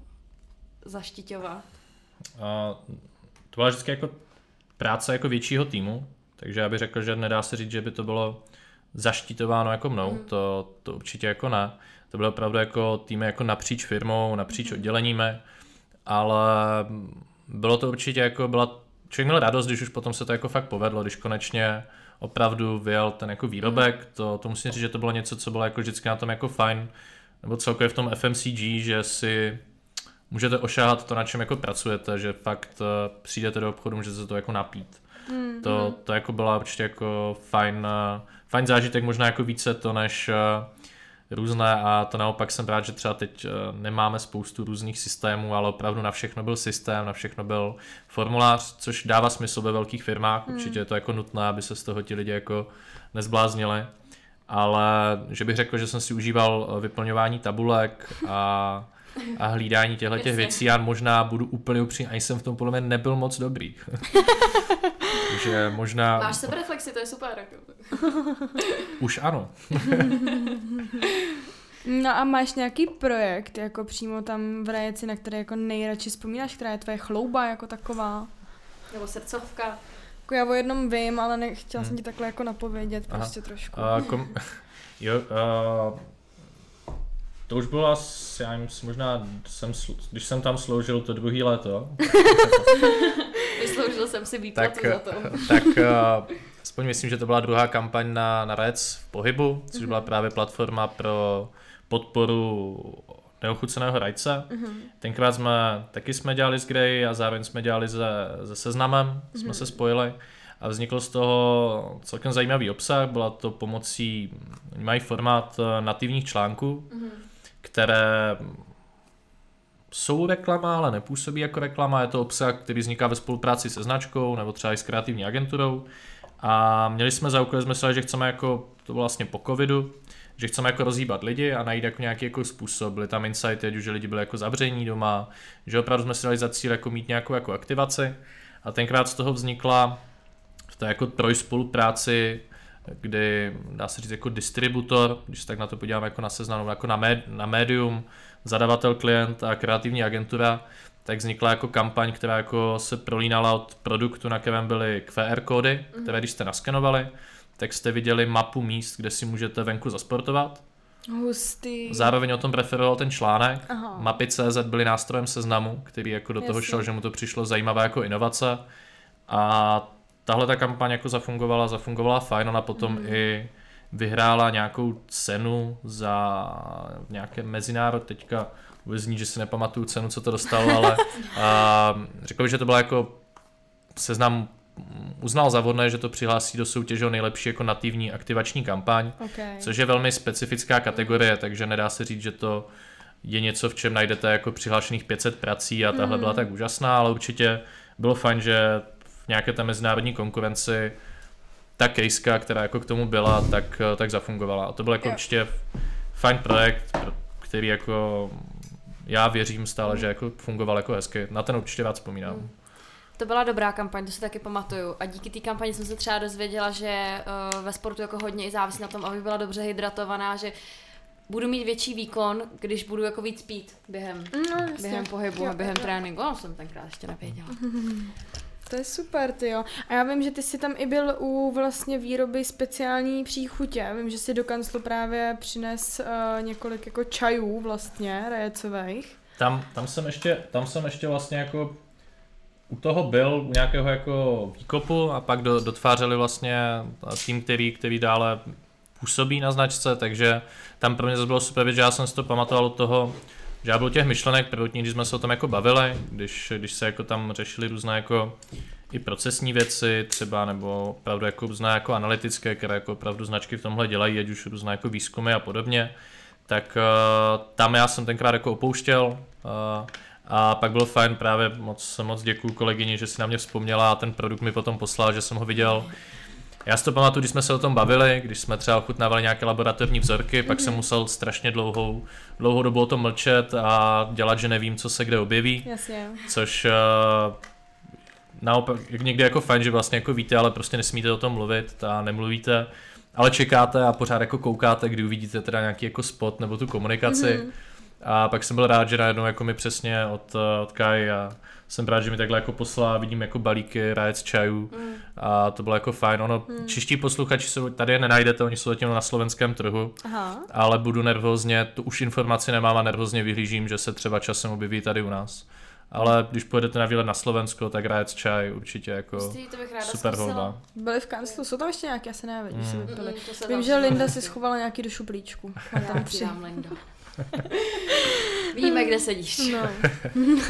A: zaštiťovat?
C: A to byla vždycky jako práce jako většího týmu, takže já bych řekl, že nedá se říct, že by to bylo zaštitováno jako mnou, mm. to, to určitě jako ne. To bylo opravdu jako týmy jako napříč firmou, napříč mm. odděleními, ale bylo to určitě jako, byla, člověk měl radost, když už potom se to jako fakt povedlo, když konečně opravdu vyjel ten jako výrobek, mm. to, to musím říct, že to bylo něco, co bylo jako vždycky na tom jako fajn, nebo celkově v tom FMCG, že si můžete ošáhat to, na čem jako pracujete, že fakt uh, přijdete do obchodu, můžete se to jako napít. Mm, to, mm. to jako byla určitě jako fajn, fajn zážitek, možná jako více to než uh, různé a to naopak jsem rád, že třeba teď nemáme spoustu různých systémů, ale opravdu na všechno byl systém, na všechno byl formulář, což dává smysl ve velkých firmách, mm. určitě je to jako nutné, aby se z toho ti lidi jako nezbláznili, ale že bych řekl, že jsem si užíval vyplňování tabulek a a hlídání těchto těch věcí. Já možná budu úplně upřímný, ani jsem v tom podle mě nebyl moc dobrý. Takže možná...
A: Máš sebereflexi, to je super. Jako.
C: Už ano.
B: No a máš nějaký projekt, jako přímo tam v Rajeci, na který jako nejradši vzpomínáš, která je tvoje chlouba jako taková?
A: Nebo srdcovka?
B: Jako já o jednom vím, ale nechtěla hmm. jsem ti takhle jako napovědět Aha. prostě trošku. Uh, kom...
C: jo, uh, to už bylo asi, já nevím, možná, jsem, když jsem tam sloužil to druhý léto.
A: Vysloužil jsem si výplatu tak, za to.
C: Tak uh, aspoň myslím, že to byla druhá kampaň na, na Rec v pohybu, což mm-hmm. byla právě platforma pro podporu neochuceného rajce. Mm-hmm. Tenkrát jsme, taky jsme dělali s Grey a zároveň jsme dělali se, se seznamem, mm-hmm. jsme se spojili a vznikl z toho celkem zajímavý obsah, byla to pomocí, mají formát eh, nativních článků, mm-hmm které jsou reklama, ale nepůsobí jako reklama. Je to obsah, který vzniká ve spolupráci se značkou nebo třeba i s kreativní agenturou. A měli jsme za úkol, jsme že chceme jako, to vlastně po covidu, že chceme jako rozhýbat lidi a najít jako nějaký jako způsob. Byly tam insighty, že lidi byli jako zavření doma, že opravdu jsme si dali za cíl jako mít nějakou jako aktivaci. A tenkrát z toho vznikla v té jako trojspolupráci kdy dá se říct jako distributor, když se tak na to podíváme jako na seznamu, jako na, med, na médium, zadavatel, klient a kreativní agentura, tak vznikla jako kampaň, která jako se prolínala od produktu, na kterém byly QR kódy, mhm. které když jste naskenovali, tak jste viděli mapu míst, kde si můžete venku zasportovat.
B: Hustý.
C: Zároveň o tom preferoval ten článek.
B: Aha.
C: Mapy.cz byly nástrojem seznamu, který jako do toho
B: Jasně.
C: šel, že mu to přišlo zajímavé jako inovace. A tahle ta kampaň jako zafungovala, zafungovala fajn, ona potom
B: Mhm.
C: i vyhrála nějakou cenu za nějaké mezinárod, teďka vůbec zní, že si nepamatuju cenu, co to dostalo, ale a, řekl bych, že to byla jako seznam uznal za vhodné, že to přihlásí do soutěže o nejlepší jako nativní aktivační kampaň,
B: Okay.
C: což je velmi specifická kategorie, takže nedá se říct, že to je něco, v čem najdete jako přihlášených 500 prací a tahle byla tak úžasná, ale určitě bylo fajn, že v nějaké té mezinárodní konkurenci ta kejska, která jako k tomu byla, tak, tak zafungovala. A to byl jako
B: Jo.
C: určitě fajn projekt, pro- který jako já věřím stále, že jako fungoval jako hezky. Na ten určitě rád vzpomínám.
A: To byla dobrá kampaň, to si taky pamatuju. A díky té kampani jsem se třeba dozvěděla, že uh, ve sportu jako hodně i závisí na tom, aby byla dobře hydratovaná, že budu mít větší výkon, když budu jako víc pít během,
B: No,
A: během pohybu
B: Jo,
A: a během
B: jo.
A: tréninku. No, jsem tenkrát ještě nevěděla.
B: To je super, ty jo. A já vím, že ty jsi tam i byl u vlastně výroby speciální příchutě. Vím, že si do kanclu právě přines uh, několik jako čajů vlastně, rajecových.
C: Tam, tam, jsem ještě, tam jsem ještě vlastně jako u toho byl, u nějakého jako výkopu a pak do, dotvářeli vlastně tým, který, který dále působí na značce, takže tam pro mě zase bylo super že já jsem si to pamatoval od toho, byl těch myšlenek prvotní, když jsme se o tom jako bavili, když, když se jako tam řešili různé jako i procesní věci třeba, nebo opravdu jako různé jako analytické, které jako opravdu značky v tomhle dělají, ať už různé jako výzkumy a podobně, tak uh, tam já jsem tenkrát jako opouštěl uh, a pak bylo fajn právě moc, moc děkuju kolegyni, že si na mě vzpomněla a ten produkt mi potom poslal, že jsem ho viděl. Já si to pamatuju, když jsme se o tom bavili, když jsme třeba ochutnávali nějaké laboratorní vzorky, pak jsem musel strašně dlouhou, dlouhou dobu o tom mlčet a dělat, že nevím, co se kde objeví,
B: Jasně.
C: což uh, naopak někdy jako fajn, že vlastně jako víte, ale prostě nesmíte o tom mluvit a nemluvíte, ale čekáte a pořád jako koukáte, kdy uvidíte teda nějaký jako spot nebo tu komunikaci.
B: Mhm.
C: Mm-hmm. A pak jsem byl rád, že najednou jako mi přesně od, eh, od Kai a jsem rád, že mi takhle jako poslala, vidím jako balíky, rajec čajů
A: Mm.
C: a to bylo jako fajn. Ono,
B: Hmm.
C: čeští posluchači jsou, tady je nenajdete, oni jsou zatím na slovenském trhu,
B: Aha.
C: ale budu nervózně, tu už informaci nemám a nervózně vyhlížím, že se třeba časem objeví tady u nás. Ale když pojedete na výlet na Slovensko, tak rajec čaj určitě jako
A: Hustý, to bych ráda
C: super volba.
B: Byli v kanclu, jsou tam ještě nějaké, já se nevím, se
C: Mm.
B: vypili.
A: Mm, se
B: Vím, že. Linda si schovala nějaký do šuplíčku.
A: Já
B: tam tři.
A: Víme, kde sedíš.
B: No.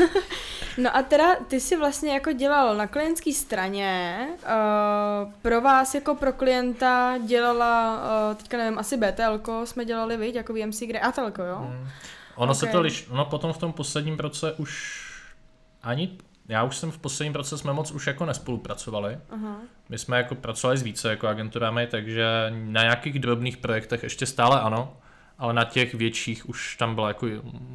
B: no a teda ty jsi vlastně jako dělal na klientské straně, uh, pro vás jako pro klienta dělala, uh, teďka nevím, asi BTL jsme dělali, viď, jako VMC, kde Atelko, jo?
C: Mm. Ono se
B: Ok.
C: to liš, ono potom v tom posledním roce už ani, já už jsem v posledním roce jsme moc už jako nespolupracovali.
B: Aha.
C: My jsme jako pracovali s více jako agenturami, takže na nějakých drobných projektech ještě stále ano, ale na těch větších už tam byl jako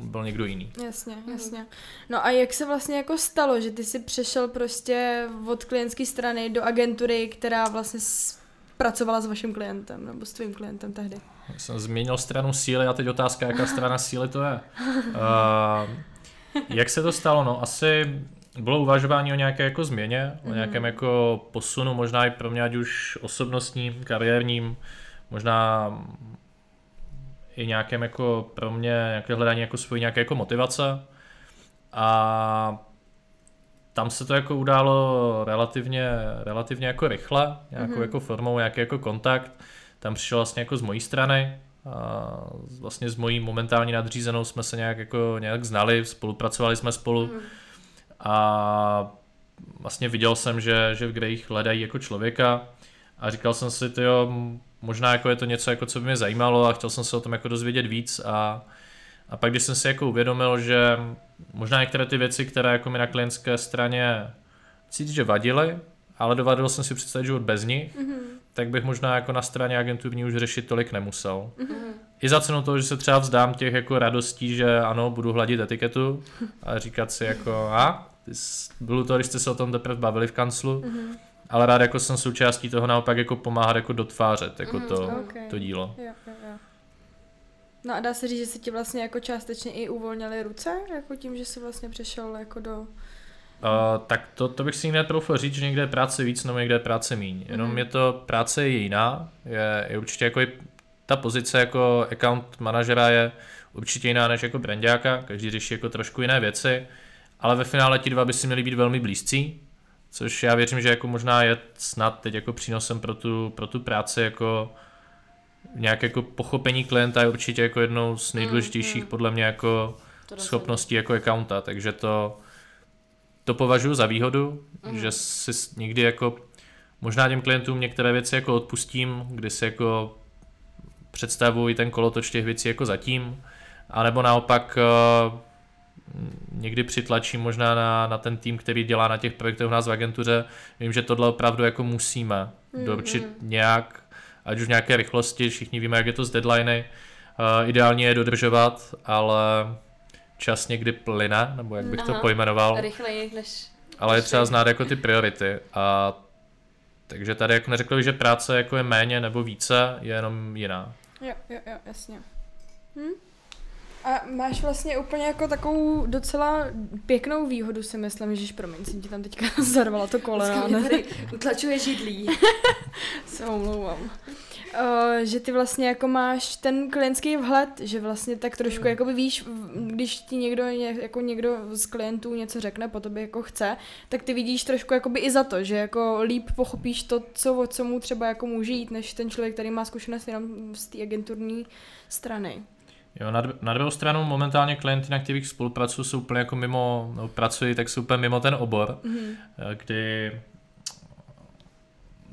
C: byl někdo jiný.
B: Jasně,
A: Mhm.
B: jasně. No a jak se vlastně jako stalo, že ty jsi přešel prostě od klientské strany do agentury, která vlastně pracovala s vaším klientem, nebo s tvým klientem tehdy?
C: Jsem změnil stranu síly a teď otázka, jaká strana síly to je. Uh, jak se to stalo? No asi bylo uvažování o nějaké jako změně, o nějakém jako posunu, možná i pro mě, ať už osobnostním, kariérním, možná i nějakém jako pro mě nějaké hledání jako svojí nějaké jako motivace. A tam se to jako událo relativně, relativně jako rychle, nějakou
B: Mhm.
C: jako formou, nějaký jako kontakt. Tam přišel vlastně jako z mojí strany, a vlastně s mojí momentální nadřízenou jsme se nějak jako nějak znali, spolupracovali jsme spolu
A: Mm.
C: a vlastně viděl jsem, že, že v Greyích hledají jako člověka a říkal jsem si, m, možná jako je to něco, jako co by mě zajímalo a chtěl jsem se o tom jako dozvědět víc a, a pak když jsem si jako uvědomil, že možná některé ty věci, které jako mi na klientské straně cítit, že vadily, ale dovadil jsem si představit život bez nich,
B: Mhm.
C: tak bych možná jako na straně agenturní už řešit tolik nemusel.
A: Mhm.
C: I za cenu toho, že se třeba vzdám těch jako radostí, že ano, budu hladit etiketu a říkat si jako a, ty bylo to, když jste se o tom teprve bavili v kanclu,
B: Mhm.
C: Ale rád jako jsem součástí toho naopak jako pomáhat jako dotvářet jako
A: Mhm,
C: to,
B: ok.
C: to dílo.
B: Jo, jo, jo. No a dá se říct, že se ti vlastně jako částečně i uvolnily ruce, jako tím, že jsi vlastně přešel jako do...
C: Uh, tak to, to bych si někde troufl říct, že někde je práce víc nebo někde je práce míň. Jenom
B: Mhm.
C: je to práce je jiná, je, je určitě jako i ta pozice jako account manažera je určitě jiná než jako brandáka, každý řeší jako trošku jiné věci, ale ve finále ti dva by si měli být velmi blízcí, což já věřím, že jako možná je snad teď jako přínosem pro tu, pro tu práci jako nějak jako pochopení klienta je určitě jako jednou z nejdůležitějších mm, mm. podle mě jako schopností jako accounta, takže to, to považuji za výhodu, mm. že si někdy jako možná těm klientům některé věci jako odpustím, kdy si jako představuji ten kolotoč těch věcí jako zatím, anebo naopak uh, někdy přitlačím možná na, na ten tým, který dělá na těch projektech u nás v agentuře. Vím, že tohle opravdu jako musíme mm, doručit mm. nějak, ať už v nějaké rychlosti, všichni víme, jak je to z deadliny. Uh, ideálně je dodržovat, ale čas někdy plyne, nebo jak bych Aha, to pojmenoval.
A: Rychleji než...
C: Ale je třeba znát jako ty priority a takže tady jako neřekl bych, že práce jako je méně nebo více, je jenom jiná.
B: Jo, jo, jo, jasně. Hm? A máš vlastně úplně jako takovou docela pěknou výhodu, si myslím, že promiň, jsem ti tam teďka zarvala to koleno.
A: Tady utlačuje židlí.
B: se omlouvám. Uh, že ty vlastně jako máš ten klientský vhled, že vlastně tak trošku mm. jakoby víš, když ti někdo, jako někdo z klientů něco řekne, po tobě jako chce, tak ty vidíš trošku jakoby i za to, že jako líp pochopíš to, co, co mu třeba jako může jít, než ten člověk, který má zkušenost jenom z té agenturní strany.
C: Jo, na, na druhou stranu momentálně klienty, na kterých spolupracuju, jsou úplně jako mimo, no, pracují, tak jsou úplně mimo ten obor, mm-hmm. kdy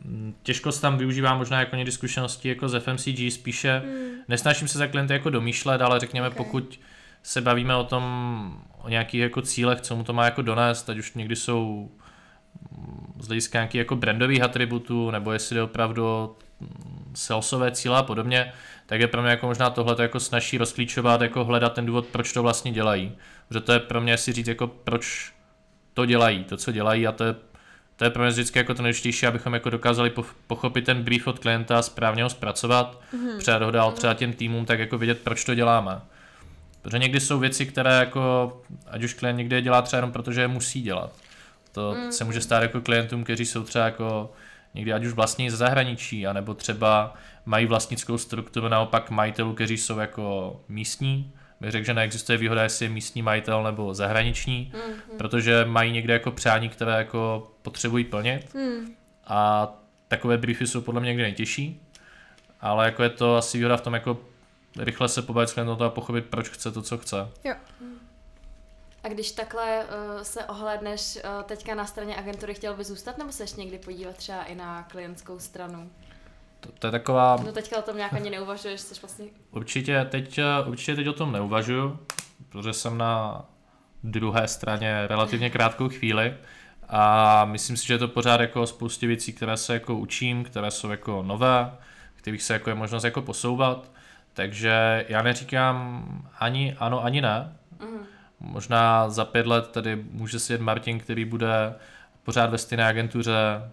C: mm, těžko se tam využívá možná jako někdy zkušenosti jako z FMCG, spíše mm. nesnažím se za klienty jako domýšlet, ale řekněme, okay. pokud se bavíme o tom, o nějakých jako cílech, co mu to má jako donést, ať už někdy jsou mm, z hlediska nějakých jako brandových atributů, nebo jestli jde opravdu salesové cíle a podobně, tak je pro mě jako možná tohle jako snaží rozklíčovat, jako hledat ten důvod, proč to vlastně dělají. Protože to je pro mě si říct, jako proč to dělají, to, co dělají a to je, to je pro mě vždycky jako to nejdůležitější, abychom jako dokázali pochopit ten brief od klienta, správně ho zpracovat, mm-hmm. předat ho dál třeba těm týmům, tak jako vidět, proč to děláme. Protože někdy jsou věci, které jako, ať už klient někde dělá třeba jenom protože je musí dělat. To mm. se může stát jako klientům, kteří jsou třeba jako někdy ať už vlastní ze zahraničí, anebo třeba mají vlastnickou strukturu naopak majitelů, kteří jsou jako místní. Bych řekl, že neexistuje výhoda, jestli je místní majitel nebo zahraniční, mm-hmm. protože mají někde jako přání, které jako potřebují plnit. Mm. A takové briefy jsou podle mě někdy nejtěžší, ale jako je to asi výhoda v tom jako rychle se pobavit s klientem a pochopit, proč chce to, co chce.
B: Jo.
A: A když takhle uh, se ohledneš uh, teďka na straně agentury, chtěl by zůstat, nebo se ještě někdy podívat třeba i na klientskou stranu?
C: To, to je taková...
A: No teďka o tom nějak ani neuvažuješ, jsi vlastně...
C: Určitě teď, eh, určitě teď o tom neuvažuju, protože jsem na druhé straně relativně krátkou chvíli a myslím si, že je to pořád jako spoustě věcí, které se jako učím, které jsou jako nové, kterých se jako je možnost jako posouvat, takže já neříkám ani ano, ani ne. Mm. Možná za pět let tady může sedět Martin, který bude pořád ve stejné agentuře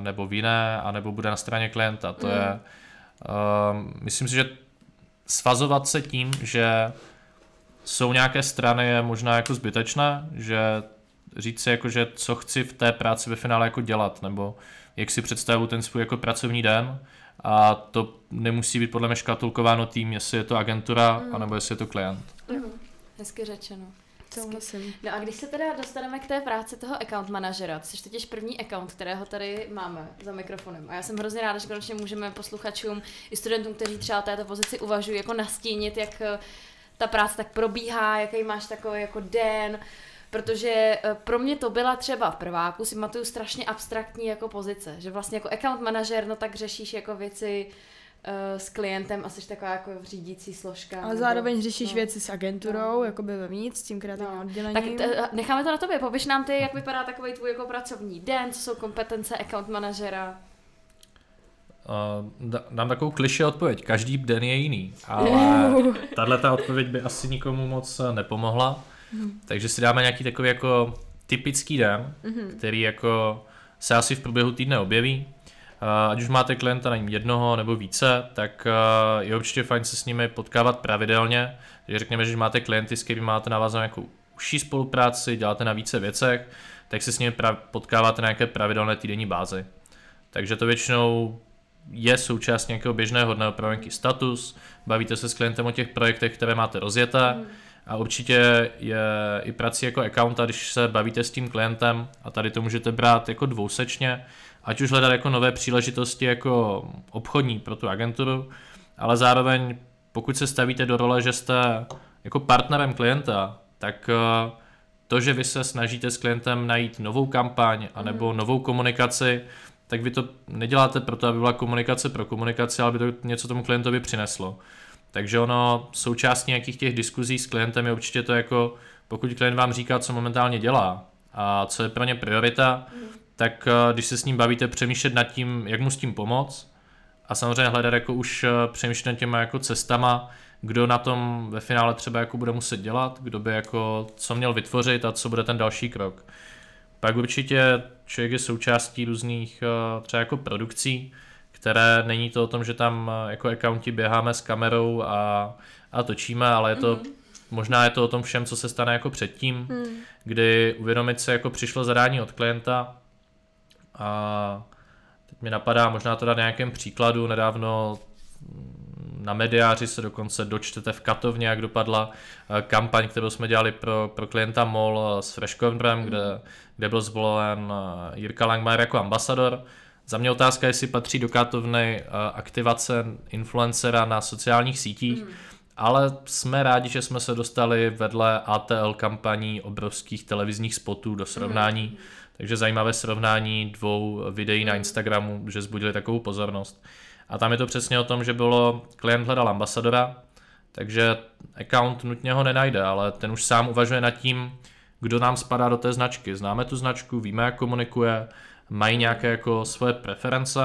C: nebo v jiné, anebo bude na straně klienta. To mm. je, uh, myslím si, že svazovat se tím, že jsou nějaké strany je možná jako zbytečné, že říct si jako, že co chci v té práci ve finále jako dělat, nebo jak si představu ten svůj jako pracovní den a to nemusí být podle mě škatulkováno tím, jestli je to agentura, mm. anebo jestli je to klient.
A: Mm. Hezky řečeno.
B: Souhlasím.
A: No a když se teda dostaneme k té práci toho account manažera, to jsi totiž první account, kterého tady máme za mikrofonem. A já jsem hrozně ráda, že konečně můžeme posluchačům i studentům, kteří třeba této pozici uvažují, jako nastínit, jak eh, ta práce tak probíhá, jaký máš takový jako den, protože eh, pro mě to byla třeba v prváku, si matuju strašně abstraktní jako pozice, že vlastně jako account manažer, no tak řešíš jako věci, s klientem a jsi taková jako řídící složka.
B: Ale zároveň řešíš no. věci s agenturou, no. jako by vevnitř, s tím kreativním no. oddělením.
A: Tak t- eh, necháme to na tobě, popiš nám ty, jak vypadá takový tvůj jako pracovní den, co jsou kompetence account manažera.
C: Uh, dám takovou kliše odpověď. Každý den je jiný, ale tahle ta odpověď by asi nikomu moc nepomohla. Mm. Takže si dáme nějaký takový jako typický den, mm-hmm. který jako se asi v průběhu týdne objeví. Ať už máte klienta na jednoho nebo více, tak je určitě fajn se s nimi potkávat pravidelně. Takže řekněme, že máte klienty, s kterými máte navázanou nějakou užší spolupráci, děláte na více věcech, tak se s nimi potkáváte na nějaké pravidelné týdenní bázi. Takže to většinou je součást nějakého běžného hodného pro nějaký status, bavíte se s klientem o těch projektech, které máte rozjeté mm. a určitě je i prací jako accounta, když se bavíte s tím klientem a tady to můžete brát jako dvousečně, ať už hledat jako nové příležitosti jako obchodní pro tu agenturu, ale zároveň pokud se stavíte do role, že jste jako partnerem klienta, tak eh, to, že vy se snažíte s klientem najít novou kampaň anebo mm. novou komunikaci, tak vy to neděláte proto, aby byla komunikace pro komunikaci, ale aby to něco tomu klientovi přineslo. Takže ono, součástí nějakých těch diskuzí s klientem je určitě to jako, pokud klient vám říká, co momentálně dělá a co je pro ně priorita, mm. Tak eh, když se s ním bavíte, přemýšlet nad tím, jak mu s tím pomoct a samozřejmě hledat jako už eh, přemýšlet nad těma jako cestama, kdo na tom ve finále třeba jako bude muset dělat, kdo by jako co měl vytvořit a co bude ten další krok. Pak určitě člověk je součástí různých eh, třeba jako produkcí, které není to o tom, že tam jako accounti běháme s kamerou a, a točíme, ale je to mm. možná je to o tom všem, co se stane jako předtím, mm. kdy uvědomit se jako přišlo zadání od klienta a teď mi napadá možná to dát nějakém příkladu, nedávno na mediáři se dokonce dočtete v Katovně, jak dopadla eh, kampaň, kterou jsme dělali pro, pro klienta MOL s Fresh Cornerem, kde, kde byl zvolen eh, Jirka Langmajer jako ambasador. Za mě otázka, jestli patří do Katovny eh, aktivace influencera na sociálních sítích, mm. ale jsme rádi, že jsme se dostali vedle ATL kampaní obrovských televizních spotů do srovnání. Mm. Takže zajímavé srovnání dvou videí na Instagramu, že zbudili takovou pozornost. A tam je to přesně o tom, že bylo, klient hledal ambasadora, takže account nutně ho nenajde, ale ten už sám uvažuje nad tím, kdo nám spadá do té značky. Známe tu značku, víme, jak komunikuje, mají nějaké jako svoje preference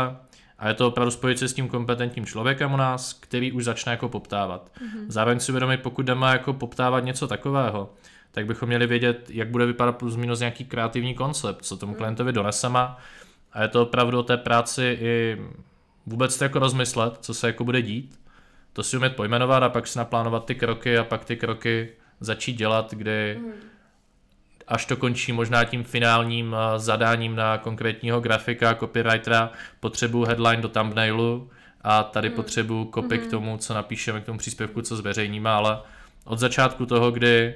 C: a je to opravdu spojit se s tím kompetentním člověkem u nás, který už začne jako poptávat. Mm-hmm. Zároveň si uvědomit, pokud jdeme jako poptávat něco takového, tak bychom měli vědět, jak bude vypadat plus minus nějaký kreativní koncept, co tomu mhm. klientovi doneseme. A je to opravdu o té práci i vůbec to jako rozmyslet, co se jako bude dít, to si umět pojmenovat a pak si naplánovat ty kroky a pak ty kroky začít dělat, kdy mm. až to končí možná tím finálním eh, zadáním na konkrétního grafika, copywritera, potřebuji headline do thumbnailu a tady mm. potřebuji copy mm. k mhm. tomu, co napíšeme, k tomu příspěvku, co zveřejníme, ale od začátku toho, kdy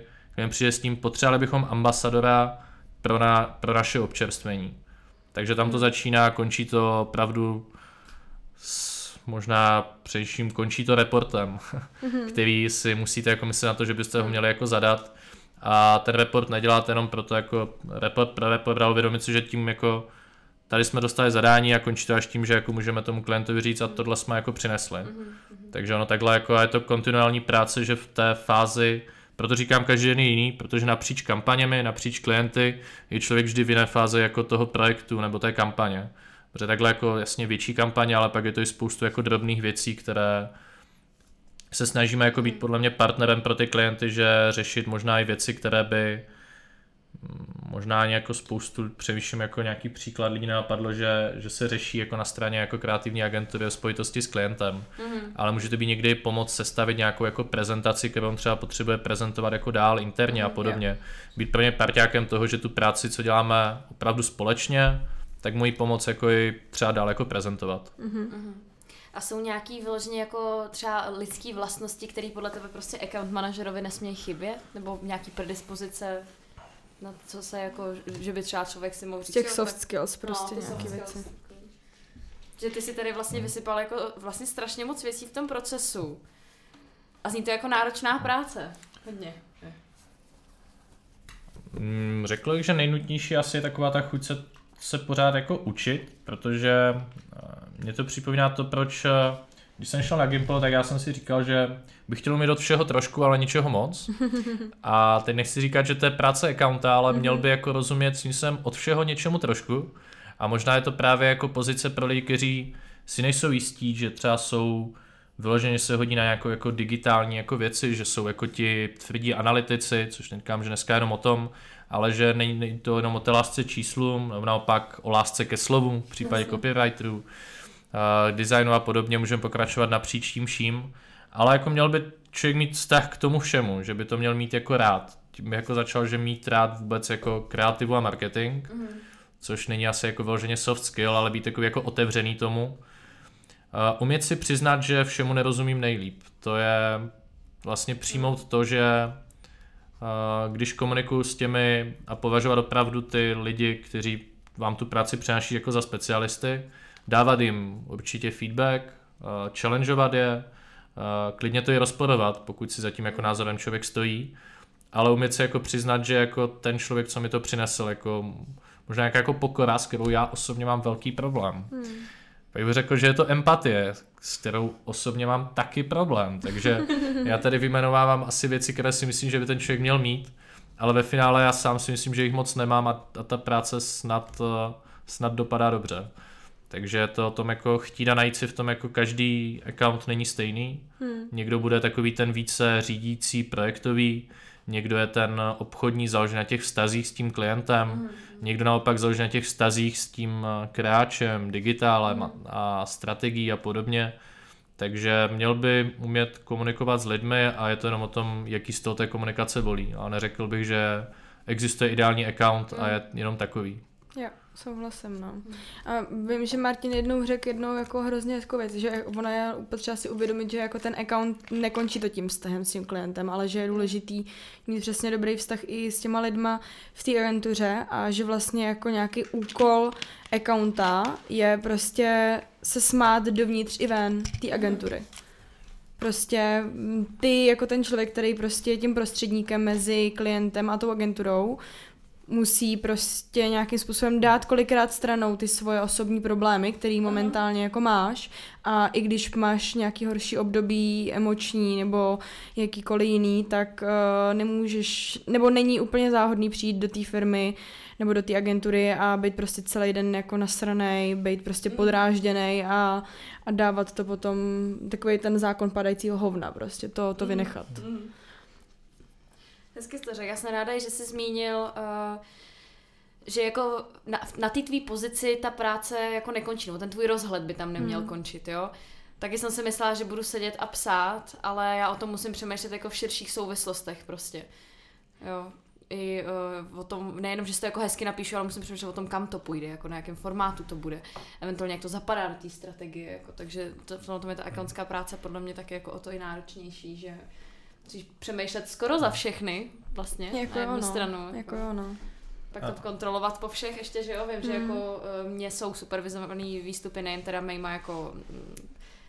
C: přijde s tím, potřebovali bychom ambasadora pro, na, pro naše občerstvení. Takže tam to mhm. začíná, končí to opravdu možná především končí to reportem, mm-hmm. který si musíte jako myslet na to, že byste ho mhm. měli jako zadat a ten report neděláte jenom proto jako report pro report, ale uvědomit si, že tím jako tady jsme dostali zadání a končí to až tím, že jako můžeme tomu klientovi říct a tohle jsme jako přinesli. Mm-hmm. Takže ono takhle jako je to kontinuální práce, že v té fázi, proto říkám každý den jiný, protože napříč kampaněmi, napříč klienty je člověk vždy v jiné fázi jako toho projektu nebo té kampaně. Protože takhle jako jasně větší kampaně, ale pak je to i spoustu jako drobných věcí, které se snažíme jako být podle mě partnerem pro ty klienty, že řešit možná i věci, které by možná jako spoustu, přemýšlím jako nějaký příklad lidí napadlo, že, že se řeší jako na straně jako kreativní agentury o spojitosti s klientem, mm-hmm. ale může to být někdy pomoct sestavit nějakou jako prezentaci, kterou on třeba potřebuje prezentovat jako dál interně mm-hmm. a podobně. Být pro ně parťákem toho, že tu práci, co děláme opravdu společně, tak moji pomoc jako i třeba dál jako prezentovat.
A: Mm-hmm. A jsou nějaký vyloženě jako třeba lidský vlastnosti, které podle tebe prostě account manažerovi nesmějí chybět? Nebo nějaký predispozice na co se jako, že by třeba člověk si mohl říct.
B: Těch soft skills prostě no, nějaké věci.
A: Že ty si tady vlastně vysypal jako vlastně strašně moc věcí v tom procesu. A zní to jako náročná práce. Hodně.
C: Mm, řekl bych, že nejnutnější asi je taková ta chuť se se pořád jako učit, protože eh, mě to připomíná to, proč eh, když jsem šel na Gimple, tak já jsem si říkal, že bych chtěl umět od všeho trošku, ale ničeho moc. A teď nechci říkat, že to je práce accounta, ale měl by jako rozumět s jsem od všeho něčemu trošku. A možná je to právě jako pozice pro lidi, kteří si nejsou jistí, že třeba jsou vyloženě se hodí na nějakou jako digitální jako věci, že jsou jako ti tvrdí analytici, což neříkám, že dneska jenom o tom, ale že není, to jenom o té lásce číslům, nebo naopak o lásce ke slovům, v případě Jasně. copywriterů, designu a podobně, můžeme pokračovat napříč tím vším, ale jako měl by člověk mít vztah k tomu všemu, že by to měl mít jako rád. Tím jako začal, že mít rád vůbec jako kreativu a marketing, mm. což není asi jako vyloženě soft skill, ale být jako, jako otevřený tomu. umět si přiznat, že všemu nerozumím nejlíp. To je vlastně přijmout to, že uh, když komunikuju s těmi a považovat opravdu ty lidi, kteří vám tu práci přináší jako za specialisty, dávat jim určitě feedback, uh, challengeovat je, uh, klidně to i rozporovat, pokud si za tím jako názorem člověk stojí, ale umět si jako přiznat, že jako ten člověk, co mi to přinesl, jako možná nějaká jako pokora, s kterou já osobně mám velký problém. Hmm. Pak bych řekl, že je to empatie, s kterou osobně mám taky problém, takže já tady vyjmenovávám asi věci, které si myslím, že by ten člověk měl mít, ale ve finále já sám si myslím, že jich moc nemám a, a ta práce snad, eh, snad dopadá dobře. Takže to o tom jako chtít a najít si v tom jako každý account není stejný. Hmm. Někdo bude takový ten více řídící, projektový, někdo je ten obchodní, založený na těch vztazích s tím klientem, mm. někdo naopak založený na těch vztazích s tím eh, kreáčem, digitálem mm. a strategií a podobně. Takže měl by umět komunikovat s lidmi a je to jenom o tom, jaký z toho té komunikace volí. A neřekl bych, že existuje ideální account a je jenom takový.
B: Jo. Souhlasím, no. A vím, že Martin jednou řekl jednou jako hrozně jako věc, že ona je potřeba si uvědomit, že jako ten account nekončí to tím vztahem s tím klientem, ale že je důležitý mít přesně dobrý vztah i s těma lidma v té agentuře a že vlastně jako nějaký úkol accounta je prostě se smát dovnitř i ven té agentury. Prostě ty jako ten člověk, který prostě je tím prostředníkem mezi klientem a tou agenturou, musí prostě nějakým způsobem dát kolikrát stranou ty svoje osobní problémy, který momentálně jako máš a i když máš nějaký horší období emoční nebo jakýkoliv jiný, tak uh, nemůžeš, nebo není úplně záhodný přijít do té firmy nebo do té agentury a být prostě celý den jako nasranej, být prostě mm. podrážděný a, a dávat to potom takový ten zákon padajícího hovna, prostě to, to mm. vynechat. Mm.
A: Hezky jsi to řekl. Já jsem ráda, že jsi zmínil, uh, že jako na, na té tvý pozici ta práce jako nekončí, no ten tvůj rozhled by tam neměl hmm. končit, jo. Taky jsem si myslela, že budu sedět a psát, ale já o tom musím přemýšlet jako v širších souvislostech prostě. Jo, i uh, o tom, nejenom, že si to jako hezky napíšu, ale musím přemýšlet o tom, kam to půjde, jako na jakém formátu to bude, eventuálně jak to zapadá do té strategie, jako, takže to, v tom je ta akantská práce podle mě taky jako o to i náročnější, že musíš přemýšlet skoro za všechny vlastně jako na jednu ono, stranu.
B: Jako ono.
A: Pak to kontrolovat po všech ještě, že jo, vím, mm. že jako uh, mě jsou supervizovaný výstupy nejen teda mýma jako mm,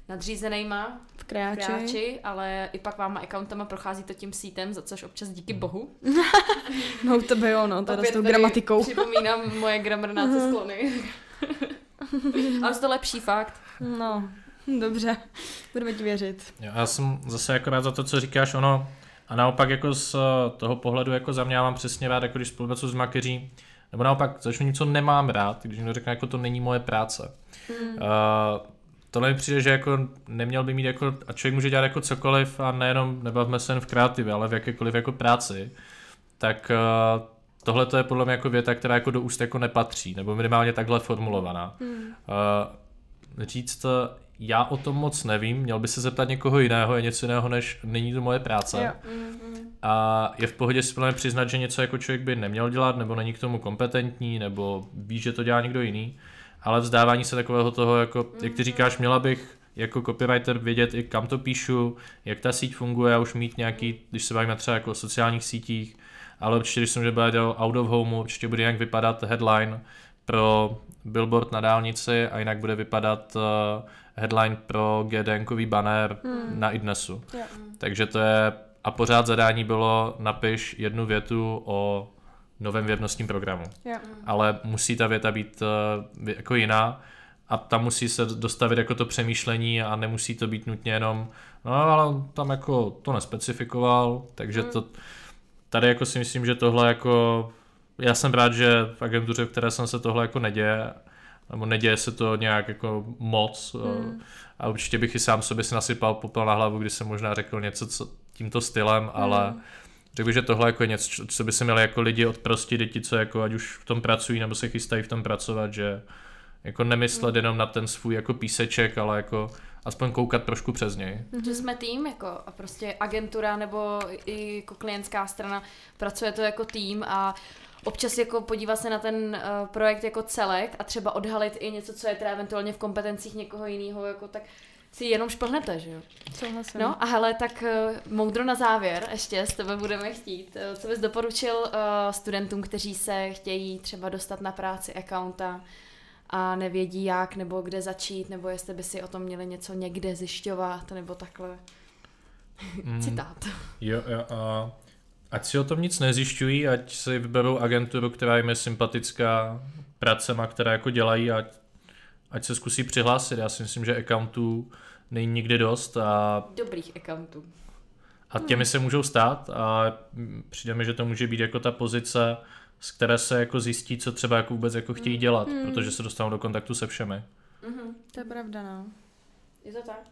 A: nadřízenýma
B: v kreáči. kreáči,
A: ale i pak váma accountama prochází to tím sítem, za což občas díky hmm. bohu.
B: no to by ono, teda s tou gramatikou.
A: Připomínám moje gramarnáce sklony. ale to lepší fakt.
B: No, Dobře, budeme ti věřit.
C: Já jsem zase jako rád za to, co říkáš, ono a naopak jako z eh, toho pohledu jako za mě já mám přesně rád, jako když spolupracuji s makeří, nebo naopak začnu něco nemám rád, když mi řekne, jako to není moje práce. Hmm. Uh, tohle mi přijde, že jako neměl by mít jako, a člověk může dělat jako cokoliv a nejenom, nebavme se jen v kreativě, ale v jakékoliv jako práci, tak uh, tohle to je podle mě jako věta, která jako do úst jako nepatří, nebo minimálně takhle formulovaná. Hmm. Uh, říct, já o tom moc nevím, měl by se zeptat někoho jiného, je něco jiného, než není to moje práce. Jo. Mm-hmm. A je v pohodě si přiznat, že něco jako člověk by neměl dělat, nebo není k tomu kompetentní, nebo ví, že to dělá někdo jiný. Ale vzdávání se takového toho, jako, jak ty říkáš, měla bych jako copywriter vědět i kam to píšu, jak ta síť funguje a už mít nějaký, když se bavíme třeba jako o sociálních sítích, ale určitě, když jsem že byl out of home, určitě bude nějak vypadat headline pro billboard na dálnici a jinak bude vypadat uh, headline pro GDNkový banner hmm. na idnesu. Yeah. Takže to je, a pořád zadání bylo napiš jednu větu o novém vědnostním programu. Yeah. Ale musí ta věta být uh, jako jiná a tam musí se dostavit jako to přemýšlení a nemusí to být nutně jenom, no ale tam jako to nespecifikoval, takže hmm. to tady jako si myslím, že tohle jako já jsem rád, že v agentuře, v které jsem se tohle jako neděje nebo neděje se to nějak jako moc hmm. a určitě bych i sám sobě si nasypal popel na hlavu, když jsem možná řekl něco co, tímto stylem, hmm. ale řekl bych, že tohle jako je něco, co by se měli jako lidi odprostit, děti, co jako ať už v tom pracují nebo se chystají v tom pracovat, že jako nemyslet hmm. jenom na ten svůj jako píseček, ale jako aspoň koukat trošku přes něj.
A: Mm-hmm. Že jsme tým, jako a prostě agentura nebo i jako klientská strana, pracuje to jako tým a občas jako podívat se na ten uh, projekt jako celek a třeba odhalit i něco, co je teda eventuálně v kompetencích někoho jiného, jako tak si jenom šplhnete, že jo?
B: Souhlasím.
A: No a hele, tak uh, moudro na závěr, ještě s tebe budeme chtít. Uh, co bys doporučil uh, studentům, kteří se chtějí třeba dostat na práci accounta a nevědí jak nebo kde začít, nebo jestli by si o tom měli něco někde zjišťovat, nebo takhle. Mm. Citát.
C: Jo, jo, a ať si o tom nic nezjišťují, ať si vyberou agenturu, která jim je sympatická pracema, která jako dělají, ať, ať se zkusí přihlásit. Já si myslím, že accountů není nikdy dost a...
A: Dobrých accountů.
C: A těmi se můžou stát a přijde mi, že to může být jako ta pozice, z které se jako zjistí, co třeba jako vůbec jako chtějí mm. dělat, mm. protože se dostanou do kontaktu se všemi.
B: Mm-hmm. To je pravda, no.
A: Je to tak.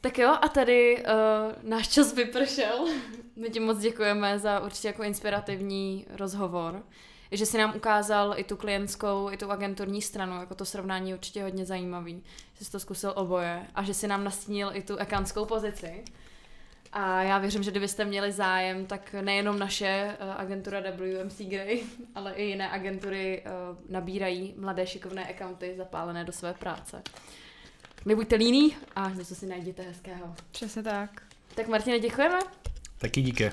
A: Tak jo, a tady uh, náš čas vypršel. My ti moc děkujeme za určitě jako inspirativní rozhovor. Že si nám ukázal i tu klientskou, i tu agenturní stranu, jako to srovnání je určitě hodně zajímavý. Že jsi to zkusil oboje a že si nám nastínil i tu akantskou pozici. A já věřím, že kdybyste měli zájem, tak nejenom naše uh, agentura WMC Grey, ale i jiné agentury uh, nabírají mladé šikovné accounty zapálené do své práce. Nebuďte líní a něco si najděte hezkého.
B: Přesně tak.
A: Tak Martine, děkujeme.
C: Taky díky.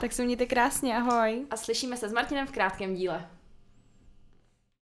B: Tak se mějte krásně, ahoj.
A: A slyšíme se s Martinem v krátkém díle.